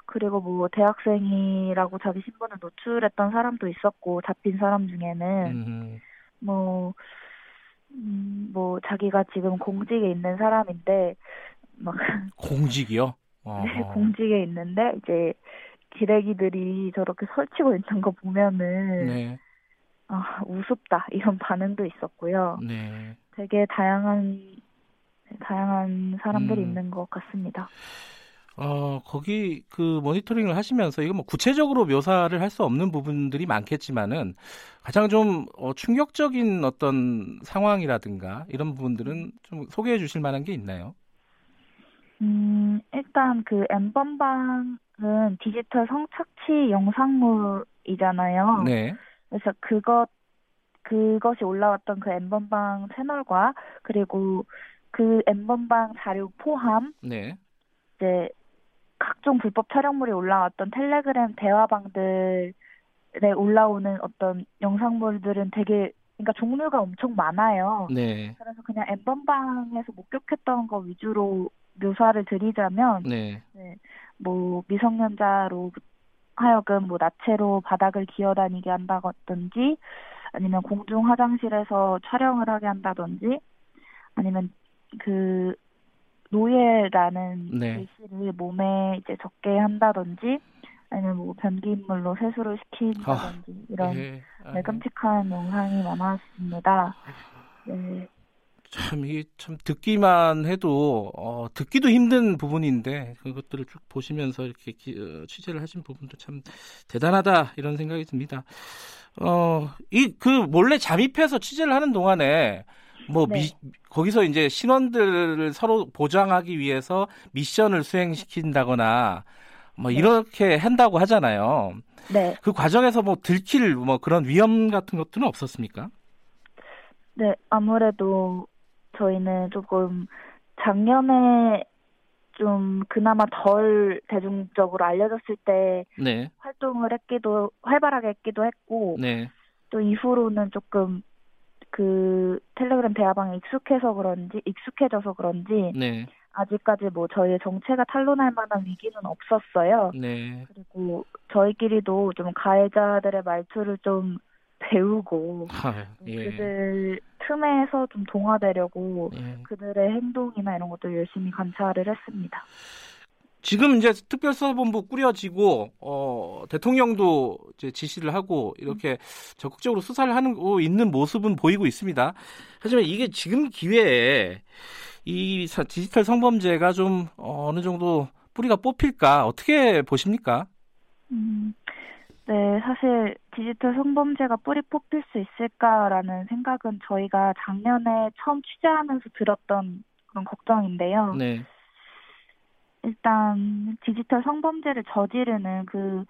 그리고 뭐 대학생이라고 자기 신분을 노출했던 사람도 있었고 잡힌 사람 중에는 뭐뭐 음, 뭐 자기가 지금 공직에 있는 사람인데 막 공직이요? 네, 공직에 있는데 이제 기레기들이 저렇게 설치고 있는 거 보면은 네. 아, 우습다 이런 반응도 있었고요. 네. 되게 다양한 다양한 사람들이 음. 있는 것 같습니다. 어, 거기 그 모니터링을 하시면서 이거 뭐 구체적으로 묘사를 할 수 없는 부분들이 많겠지만은 가장 좀 어, 충격적인 어떤 상황이라든가 이런 부분들은 좀 소개해 주실 만한 게 있나요? 음, 일단 그 엠번방은 디지털 성착취 영상물이잖아요. 네. 그래서 그것 그것이 올라왔던 그 엠번방 채널과 그리고 그 엠번방 자료 포함 네. 이제 각종 불법 촬영물이 올라왔던 텔레그램 대화방들에 올라오는 어떤 영상물들은 되게 그러니까 종류가 엄청 많아요. 네. 그래서 그냥 엠번방에서 목격했던 거 위주로 묘사를 드리자면 네. 네. 뭐 미성년자로 하여금 뭐 나체로 바닥을 기어다니게 한다든지 아니면 공중 화장실에서 촬영을 하게 한다든지 아니면 그 노예라는 네. 글씨를 몸에 이제 적게 한다든지 아니면 뭐 변기물로 세수를 시킨다든지 아, 이런 예. 네, 끔찍한 영상이 많았습니다. 네. 참 이게 참 듣기만 해도 어, 듣기도 힘든 부분인데 그것들을 쭉 보시면서 이렇게 기, 어, 취재를 하신 부분도 참 대단하다 이런 생각이 듭니다. 어, 이 그 몰래 잠입해서 취재를 하는 동안에 뭐 네. 미, 거기서 이제 신원들을 서로 보장하기 위해서 미션을 수행시킨다거나 뭐 네. 이렇게 한다고 하잖아요. 네. 그 과정에서 뭐 들킬 뭐 그런 위험 같은 것들은 없었습니까? 네, 아무래도 저희는 조금 작년에 좀 그나마 덜 대중적으로 알려졌을 때 네. 활동을 했기도 활발하게 했기도 했고 네. 또 이후로는 조금 그 텔레그램 대화방에 익숙해서 그런지 익숙해져서 그런지 네. 아직까지 뭐 저희의 정체가 탄로날 만한 위기는 없었어요. 네. 그리고 저희끼리도 좀 가해자들의 말투를 좀 배우고 아, 예. 그들 틈에서 좀 동화되려고 예. 그들의 행동이나 이런 것도 열심히 관찰을 했습니다. 지금 이제 특별수사본부 꾸려지고 어, 대통령도 이제 지시를 하고 이렇게 적극적으로 수사를 하는 있는 모습은 보이고 있습니다. 하지만 이게 지금 기회에 이 디지털 성범죄가 좀 어, 어느 정도 뿌리가 뽑힐까 어떻게 보십니까? 음, 네, 사실 디지털 성범죄가 뿌리 뽑힐 수 있을까라는 생각은 저희가 작년에 처음 취재하면서 들었던 그런 걱정인데요. 네. 일단 디지털 성범죄를 저지르는 그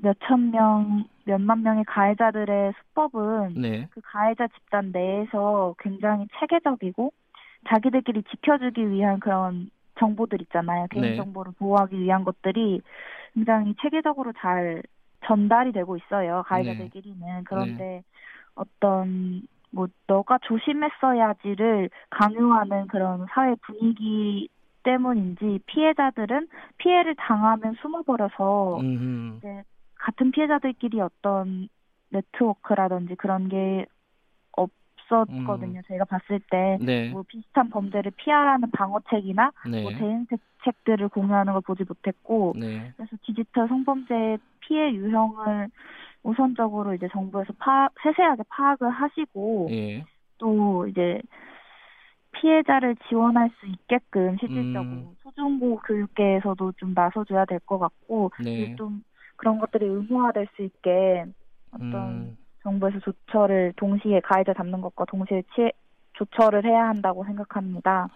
몇천 명, 몇만 명의 가해자들의 수법은 네. 그 가해자 집단 내에서 굉장히 체계적이고 자기들끼리 지켜주기 위한 그런 정보들 있잖아요. 개인정보를 네. 보호하기 위한 것들이 굉장히 체계적으로 잘 전달이 되고 있어요. 가해자들끼리는. 네. 그런데 네. 어떤 뭐 너가 조심했어야지를 강요하는 그런 사회 분위기 때문인지 피해자들은 피해를 당하면 숨어버려서 이제 같은 피해자들끼리 어떤 네트워크라든지 그런 게 없었거든요. 음. 저희가 봤을 때, 네. 뭐 비슷한 범죄를 피하라는 방어책이나 네. 뭐 대응책들을 공유하는 걸 보지 못했고, 네. 그래서 디지털 성범죄 피해 유형을 우선적으로 이제 정부에서 파, 세세하게 파악을 하시고, 예. 또 이제 피해자를 지원할 수 있게끔 실질적으로 음. 초중고 교육계에서도 좀 나서줘야 될 것 같고 네. 좀 그런 것들이 의무화될 수 있게 어떤 음. 정부에서 조처를 동시에 가해자 잡는 것과 동시에 취해, 조처를 해야 한다고 생각합니다.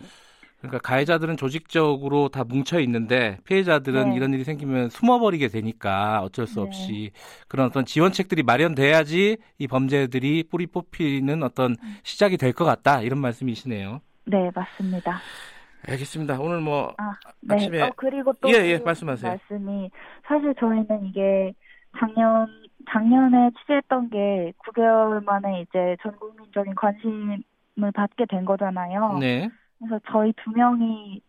그러니까 가해자들은 조직적으로 다 뭉쳐 있는데 피해자들은 네. 이런 일이 생기면 숨어버리게 되니까 어쩔 수 네. 없이 그런 어떤 지원책들이 마련돼야지 이 범죄들이 뿌리 뽑히는 어떤 시작이 될 것 같다 이런 말씀이시네요. 네 맞습니다. 알겠습니다. 오늘 뭐 아, 네. 아침에 어, 그리고 또 예, 예, 말씀하세요. 말씀이 사실 저희는 이게 작년 작년에 취재했던 게 9개월 만에 이제 전 국민적인 관심을 받게 된 거잖아요. 네. 그래서 저희 두 명이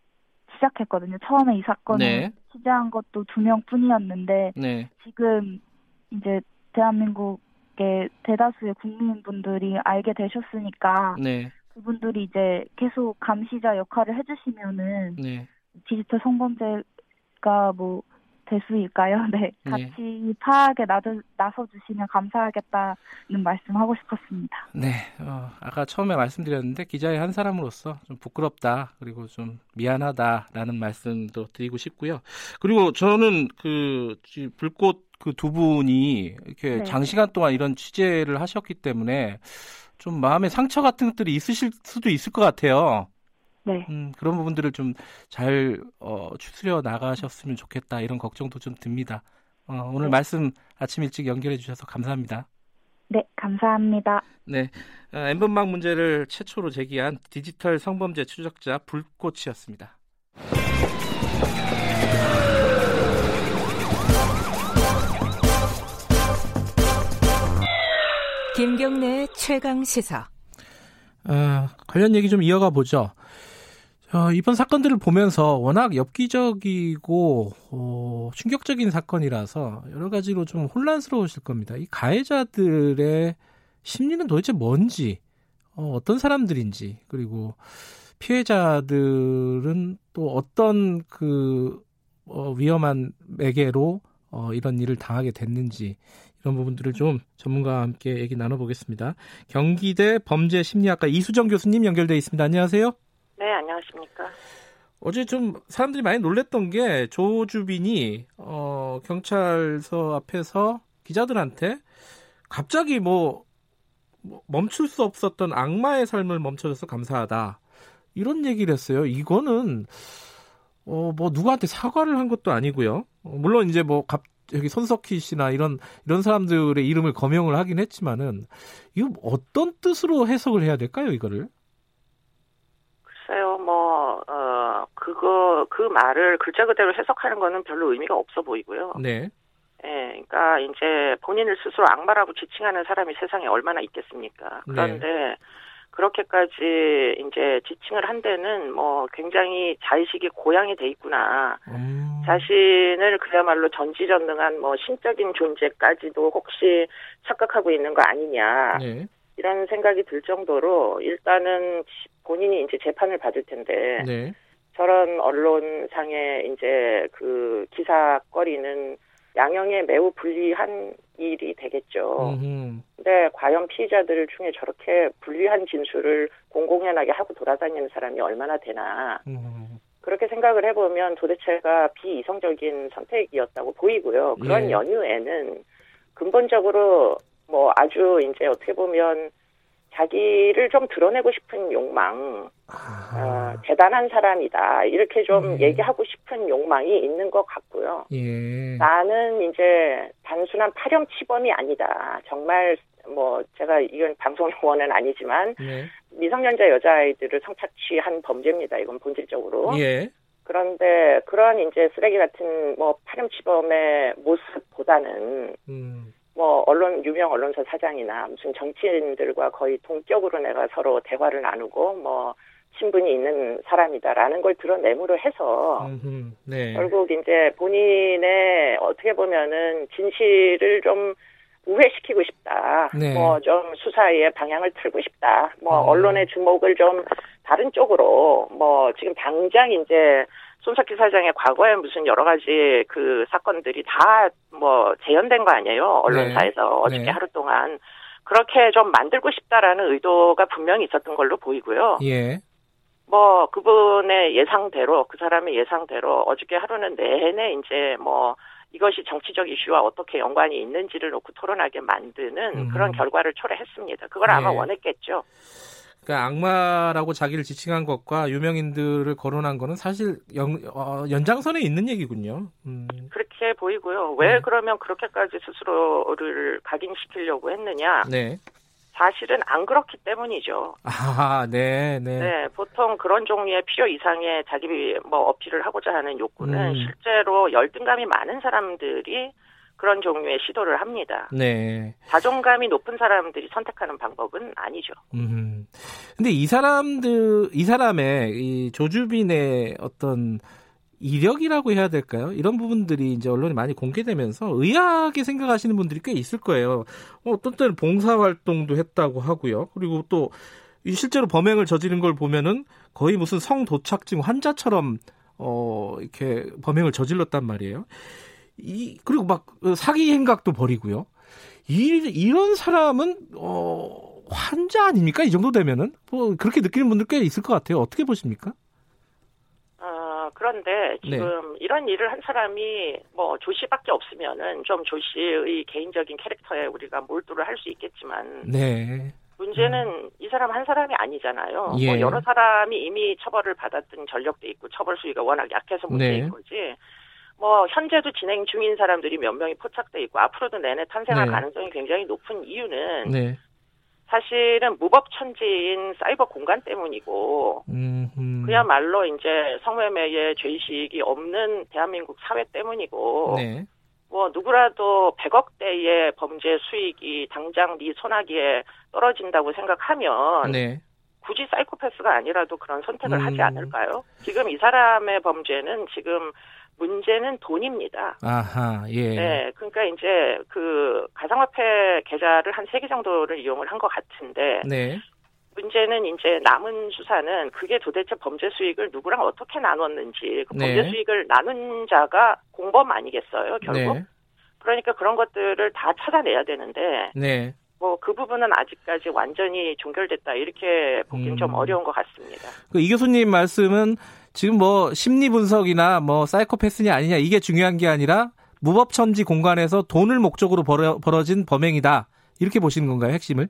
시작했거든요. 처음에 이 사건을 네. 취재한 것도 두 명뿐이었는데 네. 지금 이제 대한민국의 대다수의 국민분들이 알게 되셨으니까 네. 그분들이 이제 계속 감시자 역할을 해주시면은 네. 디지털 성범죄가 뭐 대수일까요? 네. 네. 같이 네. 파악에 나서 주시면 감사하겠다는 말씀하고 싶었습니다. 네. 어, 아까 처음에 말씀드렸는데 기자의 한 사람으로서 좀 부끄럽다 그리고 좀 미안하다라는 말씀도 드리고 싶고요. 그리고 저는 그 불꽃 그 두 분이 이렇게 네. 장시간 동안 이런 취재를 하셨기 때문에 좀 마음의 상처 같은 것들이 있으실 수도 있을 것 같아요. 네. 음, 그런 부분들을 좀 잘 어, 추스려 나가셨으면 좋겠다 이런 걱정도 좀 듭니다. 어, 오늘 네. 말씀 아침 일찍 연결해 주셔서 감사합니다. 네, 감사합니다. 네, 어, 엠번방 문제를 최초로 제기한 디지털 성범죄 추적자 불꽃이었습니다. 김경래 최강 시사. 어, 관련 얘기 좀 이어가 보죠. 어, 이번 사건들을 보면서 워낙 엽기적이고 어, 충격적인 사건이라서 여러 가지로 좀 혼란스러우실 겁니다. 이 가해자들의 심리는 도대체 뭔지, 어, 어떤 사람들인지, 그리고 피해자들은 또 어떤 그 어, 위험한 매개로 어, 이런 일을 당하게 됐는지 이런 부분들을 좀 전문가와 함께 얘기 나눠보겠습니다. 경기대 범죄심리학과 이수정 교수님 연결돼 있습니다. 안녕하세요. 네, 안녕하십니까. 어제 좀 사람들이 많이 놀랬던 게 조주빈이 어, 경찰서 앞에서 기자들한테 갑자기 뭐, 뭐 멈출 수 없었던 악마의 삶을 멈춰줘서 감사하다 이런 얘기를 했어요. 이거는 어, 뭐 누구한테 사과를 한 것도 아니고요. 어, 물론 이제 뭐 갑, 여기 손석희 씨나 이런 이런 사람들의 이름을 거명을 하긴 했지만은 이거 어떤 뜻으로 해석을 해야 될까요, 이거를? 글쎄요, 뭐, 어, 그거, 그 말을 글자 그대로 해석하는 거는 별로 의미가 없어 보이고요. 네. 예, 그러니까 이제 본인을 스스로 악마라고 지칭하는 사람이 세상에 얼마나 있겠습니까? 네. 그런데 네. 그렇게까지 이제 지칭을 한 데는 뭐 굉장히 자의식이 고양이 돼 있구나. 음. 자신을 그야말로 전지전능한 뭐 신적인 존재까지도 혹시 착각하고 있는 거 아니냐. 네. 이런 생각이 들 정도로 일단은 본인이 이제 재판을 받을 텐데 네. 저런 언론상의 이제 그 기사거리는 양형에 매우 불리한 일이 되겠죠. 음흠. 근데 과연 피의자들 중에 저렇게 불리한 진술을 공공연하게 하고 돌아다니는 사람이 얼마나 되나. 음. 그렇게 생각을 해보면 도대체가 비이성적인 선택이었다고 보이고요. 그런 예. 연유에는 근본적으로 뭐 아주 이제 어떻게 보면 자기를 좀 드러내고 싶은 욕망, 어, 대단한 사람이다. 이렇게 좀 예. 얘기하고 싶은 욕망이 있는 것 같고요. 예. 나는 이제 단순한 파렴치범이 아니다. 정말 뭐 제가 이건 방송 용어는 아니지만 예. 미성년자 여자아이들을 성착취한 범죄입니다. 이건 본질적으로. 예. 그런데 그런 이제 쓰레기 같은 뭐 파렴치범의 모습보다는 음. 뭐 언론 유명 언론사 사장이나 무슨 정치인들과 거의 동격으로 내가 서로 대화를 나누고 뭐 신분이 있는 사람이다라는 걸 드러내므로 해서 네. 결국 이제 본인의 어떻게 보면은 진실을 좀 우회시키고 싶다. 네. 뭐좀 수사의 방향을 틀고 싶다. 뭐 어. 언론의 주목을 좀 다른 쪽으로 뭐 지금 당장 이제 손석희 사장의 과거에 무슨 여러 가지 그 사건들이 다 뭐 재현된 거 아니에요 언론사에서 네. 어저께 네. 하루 동안 그렇게 좀 만들고 싶다라는 의도가 분명히 있었던 걸로 보이고요. 예. 뭐 그분의 예상대로 그 사람의 예상대로 어저께 하루는 내내 이제 뭐 이것이 정치적 이슈와 어떻게 연관이 있는지를 놓고 토론하게 만드는 음. 그런 결과를 초래했습니다. 그걸 네. 아마 원했겠죠. 그러니까 악마라고 자기를 지칭한 것과 유명인들을 거론한 거는 사실 연, 어, 연장선에 있는 얘기군요. 음. 그렇게 보이고요. 왜 네. 그러면 그렇게까지 스스로를 각인시키려고 했느냐? 네. 사실은 안 그렇기 때문이죠. 아, 네, 네. 네, 보통 그런 종류의 필요 이상의 자기 뭐 어필을 하고자 하는 욕구는 음. 실제로 열등감이 많은 사람들이 그런 종류의 시도를 합니다. 네. 자존감이 높은 사람들이 선택하는 방법은 아니죠. 음. 근데 이 사람들, 이 사람의 이 조주빈의 어떤 이력이라고 해야 될까요? 이런 부분들이 이제 언론에 많이 공개되면서 의아하게 생각하시는 분들이 꽤 있을 거예요. 어, 어떤 때는 봉사활동도 했다고 하고요. 그리고 또 실제로 범행을 저지른 걸 보면은 거의 무슨 성도착증 환자처럼 어, 이렇게 범행을 저질렀단 말이에요. 이, 그리고 막 사기 행각도 벌이고요. 이, 이런 사람은, 어, 환자 아닙니까? 이 정도 되면은? 뭐, 그렇게 느끼는 분들 꽤 있을 것 같아요. 어떻게 보십니까? 그런데 지금 네. 이런 일을 한 사람이 뭐 조씨밖에 없으면은 좀 조씨의 개인적인 캐릭터에 우리가 몰두를 할 수 있겠지만 네. 문제는 음. 이 사람 한 사람이 아니잖아요. 예. 뭐 여러 사람이 이미 처벌을 받았던 전력도 있고 처벌 수위가 워낙 약해서 문제인 네. 거지. 뭐 현재도 진행 중인 사람들이 몇 명이 포착돼 있고 앞으로도 내내 탄생할 네. 가능성이 굉장히 높은 이유는 네. 사실은 무법천지인 사이버 공간 때문이고 음흠. 그야말로 이제 성매매의 죄의식이 없는 대한민국 사회 때문이고 네. 뭐 누구라도 100억대의 범죄 수익이 당장 네 손아귀에 떨어진다고 생각하면 네. 굳이 사이코패스가 아니라도 그런 선택을 음. 하지 않을까요? 지금 이 사람의 범죄는 지금 문제는 돈입니다. 아하, 예. 네, 그러니까 이제 그 가상화폐 계좌를 한 세 개 정도를 이용을 한 것 같은데. 네. 문제는 이제 남은 수사는 그게 도대체 범죄 수익을 누구랑 어떻게 나눴는지 그 범죄 네. 수익을 나눈 자가 공범 아니겠어요 결국 네. 그러니까 그런 것들을 다 찾아내야 되는데 네. 뭐그 부분은 아직까지 완전히 종결됐다 이렇게 보기는 음. 좀 어려운 것 같습니다. 그 이 교수님 말씀은 지금 뭐 심리 분석이나 뭐 사이코패스냐 아니냐 이게 중요한 게 아니라 무법천지 공간에서 돈을 목적으로 벌어, 벌어진 범행이다 이렇게 보시는 건가요 핵심을?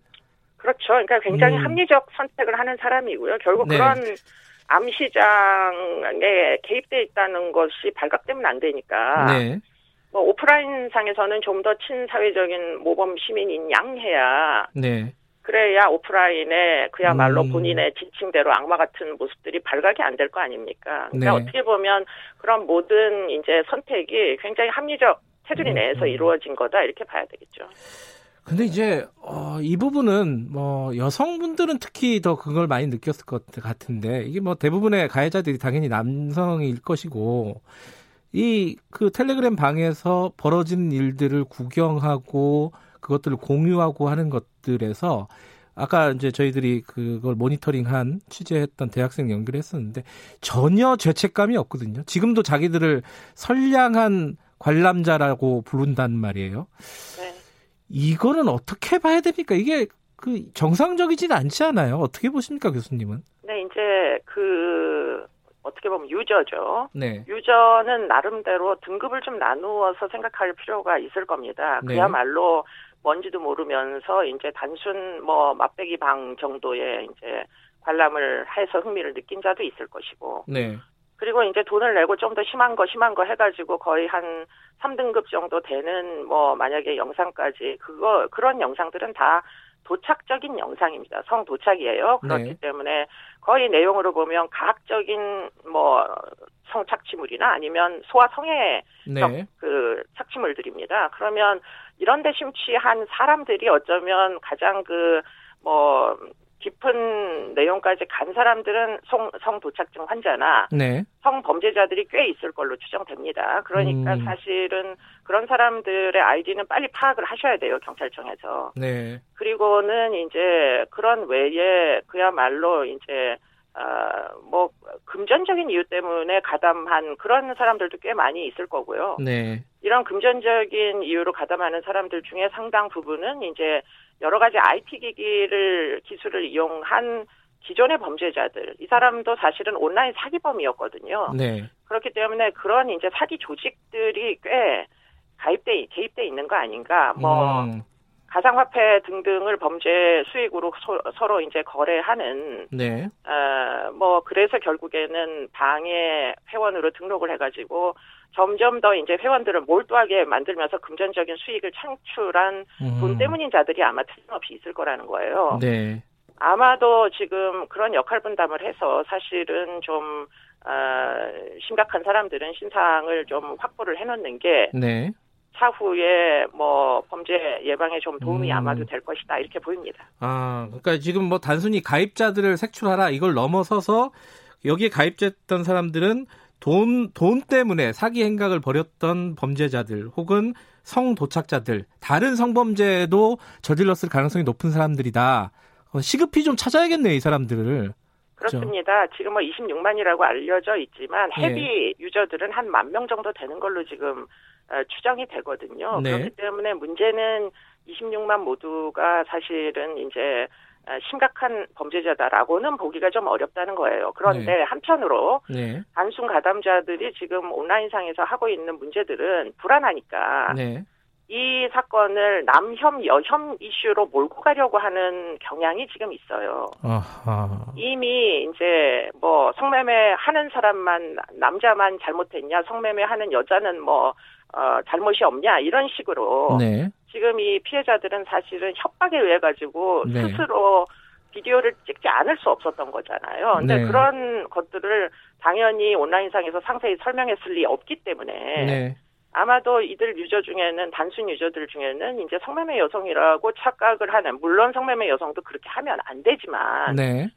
그렇죠. 그러니까 굉장히 음. 합리적 선택을 하는 사람이고요. 결국 네. 그런 암시장에 개입돼 있다는 것이 발각되면 안 되니까. 네. 뭐 오프라인 상에서는 좀 더 친사회적인 모범 시민인 양해야. 네. 그래야 오프라인에 그야말로 음. 본인의 지칭대로 악마 같은 모습들이 발각이 안 될 거 아닙니까? 그러니까 네. 어떻게 보면 그런 모든 이제 선택이 굉장히 합리적 테두리 음, 내에서 음. 이루어진 거다 이렇게 봐야 되겠죠. 근데 이제 어, 이 부분은 뭐 여성분들은 특히 더 그걸 많이 느꼈을 것 같은데 이게 뭐 대부분의 가해자들이 당연히 남성일 것이고 이 그 텔레그램 방에서 벌어진 일들을 구경하고 그것들을 공유하고 하는 것들에서 아까 이제 저희들이 그걸 모니터링한 취재했던 대학생 연결했었는데 전혀 죄책감이 없거든요. 지금도 자기들을 선량한 관람자라고 부른단 말이에요. 네. 이거는 어떻게 봐야 됩니까? 이게 그 정상적이진 않지 않아요? 어떻게 보십니까, 교수님은? 네, 이제 그 어떻게 보면 유저죠. 네. 유저는 나름대로 등급을 좀 나누어서 생각할 필요가 있을 겁니다. 네. 그야말로 뭔지도 모르면서 이제 단순 뭐 맛배기 방 정도의 이제 관람을 해서 흥미를 느낀 자도 있을 것이고. 네. 그리고 이제 돈을 내고 좀 더 심한 거 심한 거 해가지고 거의 한 3등급 정도 되는 뭐 만약에 영상까지 그거 그런 영상들은 다 도착적인 영상입니다. 성 도착이에요. 그렇기 네. 때문에 거의 내용으로 보면 과학적인 뭐 성착취물이나 아니면 소아 성애 네. 그 착취물들입니다. 그러면 이런 데 심취한 사람들이 어쩌면 가장 그 뭐 깊은 내용까지 간 사람들은 성, 성도착증 환자나 네. 성범죄자들이 꽤 있을 걸로 추정됩니다. 그러니까 음. 사실은 그런 사람들의 아이디는 빨리 파악을 하셔야 돼요 경찰청에서. 네. 그리고는 이제 그런 외에 그야말로 이제 아 뭐 금전적인 이유 때문에 가담한 그런 사람들도 꽤 많이 있을 거고요. 네. 이런 금전적인 이유로 가담하는 사람들 중에 상당 부분은 이제 여러 가지 IT 기기를 기술을 이용한 기존의 범죄자들 이 사람도 사실은 온라인 사기범이었거든요. 네. 그렇기 때문에 그런 이제 사기 조직들이 꽤 가입돼 개입돼 있는 거 아닌가. 뭐 음. 가상화폐 등등을 범죄 수익으로 서, 로 이제 거래하는 네. 어 뭐 그래서 결국에는 방해 회원으로 등록을 해가지고 점점 더 이제 회원들을 몰두하게 만들면서 금전적인 수익을 창출한 음. 돈 때문인 자들이 아마 틀림없이 있을 거라는 거예요. 네. 아마도 지금 그런 역할 분담을 해서 사실은 좀 어, 심각한 사람들은 신상을 좀 확보를 해놓는 게 네. 차후에 뭐 범죄 예방에 좀 도움이 음. 아마도 될 것이다 이렇게 보입니다. 아, 그러니까 지금 뭐 단순히 가입자들을 색출하라 이걸 넘어서서 여기에 가입됐던 사람들은 돈, 돈 때문에 사기 행각을 벌였던 범죄자들 혹은 성도착자들, 다른 성범죄도 저질렀을 가능성이 높은 사람들이다. 어, 시급히 좀 찾아야겠네, 이 사람들을. 그렇습니다. 그렇죠? 지금 뭐 26만이라고 알려져 있지만 예. 헤비 예. 유저들은 한 만 명 정도 되는 걸로 지금 어, 추정이 되거든요. 네. 그렇기 때문에 문제는 26만 모두가 사실은 이제 어, 심각한 범죄자다라고는 보기가 좀 어렵다는 거예요. 그런데 네. 한편으로 네. 단순 가담자들이 지금 온라인상에서 하고 있는 문제들은 불안하니까 네. 이 사건을 남혐 여혐 이슈로 몰고 가려고 하는 경향이 지금 있어요. 아하. 이미 이제 뭐 성매매 하는 사람만 남자만 잘못했냐, 성매매 하는 여자는 뭐 어, 잘못이 없냐 이런 식으로 네. 지금 이 피해자들은 사실은 협박에 의해 가지고 네. 스스로 비디오를 찍지 않을 수 없었던 거잖아요. 근데 네. 그런 것들을 당연히 온라인상에서 상세히 설명했을 리 없기 때문에 네. 아마도 이들 유저 중에는 단순 유저들 중에는 이제 성매매 여성이라고 착각을 하는 물론 성매매 여성도 그렇게 하면 안 되지만 네.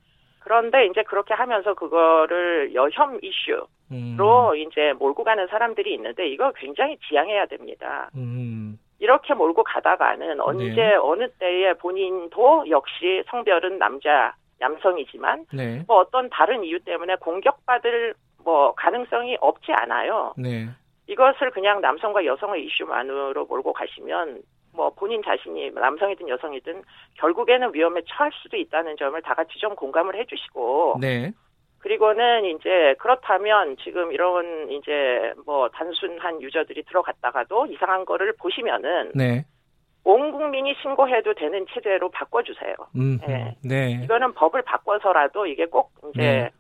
그런데 이제 그렇게 하면서 그거를 여혐 이슈로 음. 이제 몰고 가는 사람들이 있는데 이거 굉장히 지양해야 됩니다. 음. 이렇게 몰고 가다가는 언제 네. 어느 때에 본인도 역시 성별은 남자 남성이지만 네. 뭐 어떤 다른 이유 때문에 공격받을 뭐 가능성이 없지 않아요. 네. 이것을 그냥 남성과 여성의 이슈만으로 몰고 가시면 뭐 본인 자신이 남성이든 여성이든 결국에는 위험에 처할 수도 있다는 점을 다 같이 좀 공감을 해주시고 네. 그리고는 이제 그렇다면 지금 이런 이제 뭐 단순한 유저들이 들어갔다가도 이상한 거를 보시면은 네. 온 국민이 신고해도 되는 체제로 바꿔주세요. 음, 네. 네. 이거는 법을 바꿔서라도 이게 꼭 이제 네.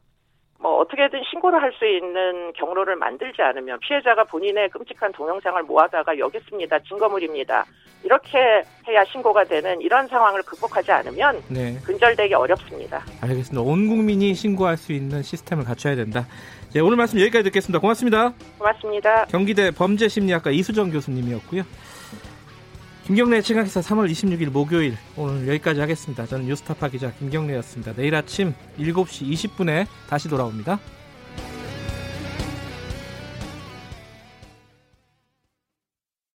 뭐 어떻게든 신고를 할 수 있는 경로를 만들지 않으면 피해자가 본인의 끔찍한 동영상을 모아다가 여기 있습니다. 증거물입니다. 이렇게 해야 신고가 되는 이런 상황을 극복하지 않으면 네. 근절되기 어렵습니다. 알겠습니다. 온 국민이 신고할 수 있는 시스템을 갖춰야 된다. 네, 오늘 말씀 여기까지 듣겠습니다. 고맙습니다. 고맙습니다. 경기대 범죄심리학과 이수정 교수님이었고요. 김경래 최강기사 3월 26일 목요일 오늘 여기까지 하겠습니다. 저는 뉴스타파 기자 김경래였습니다. 내일 아침 7시 20분에 다시 돌아옵니다.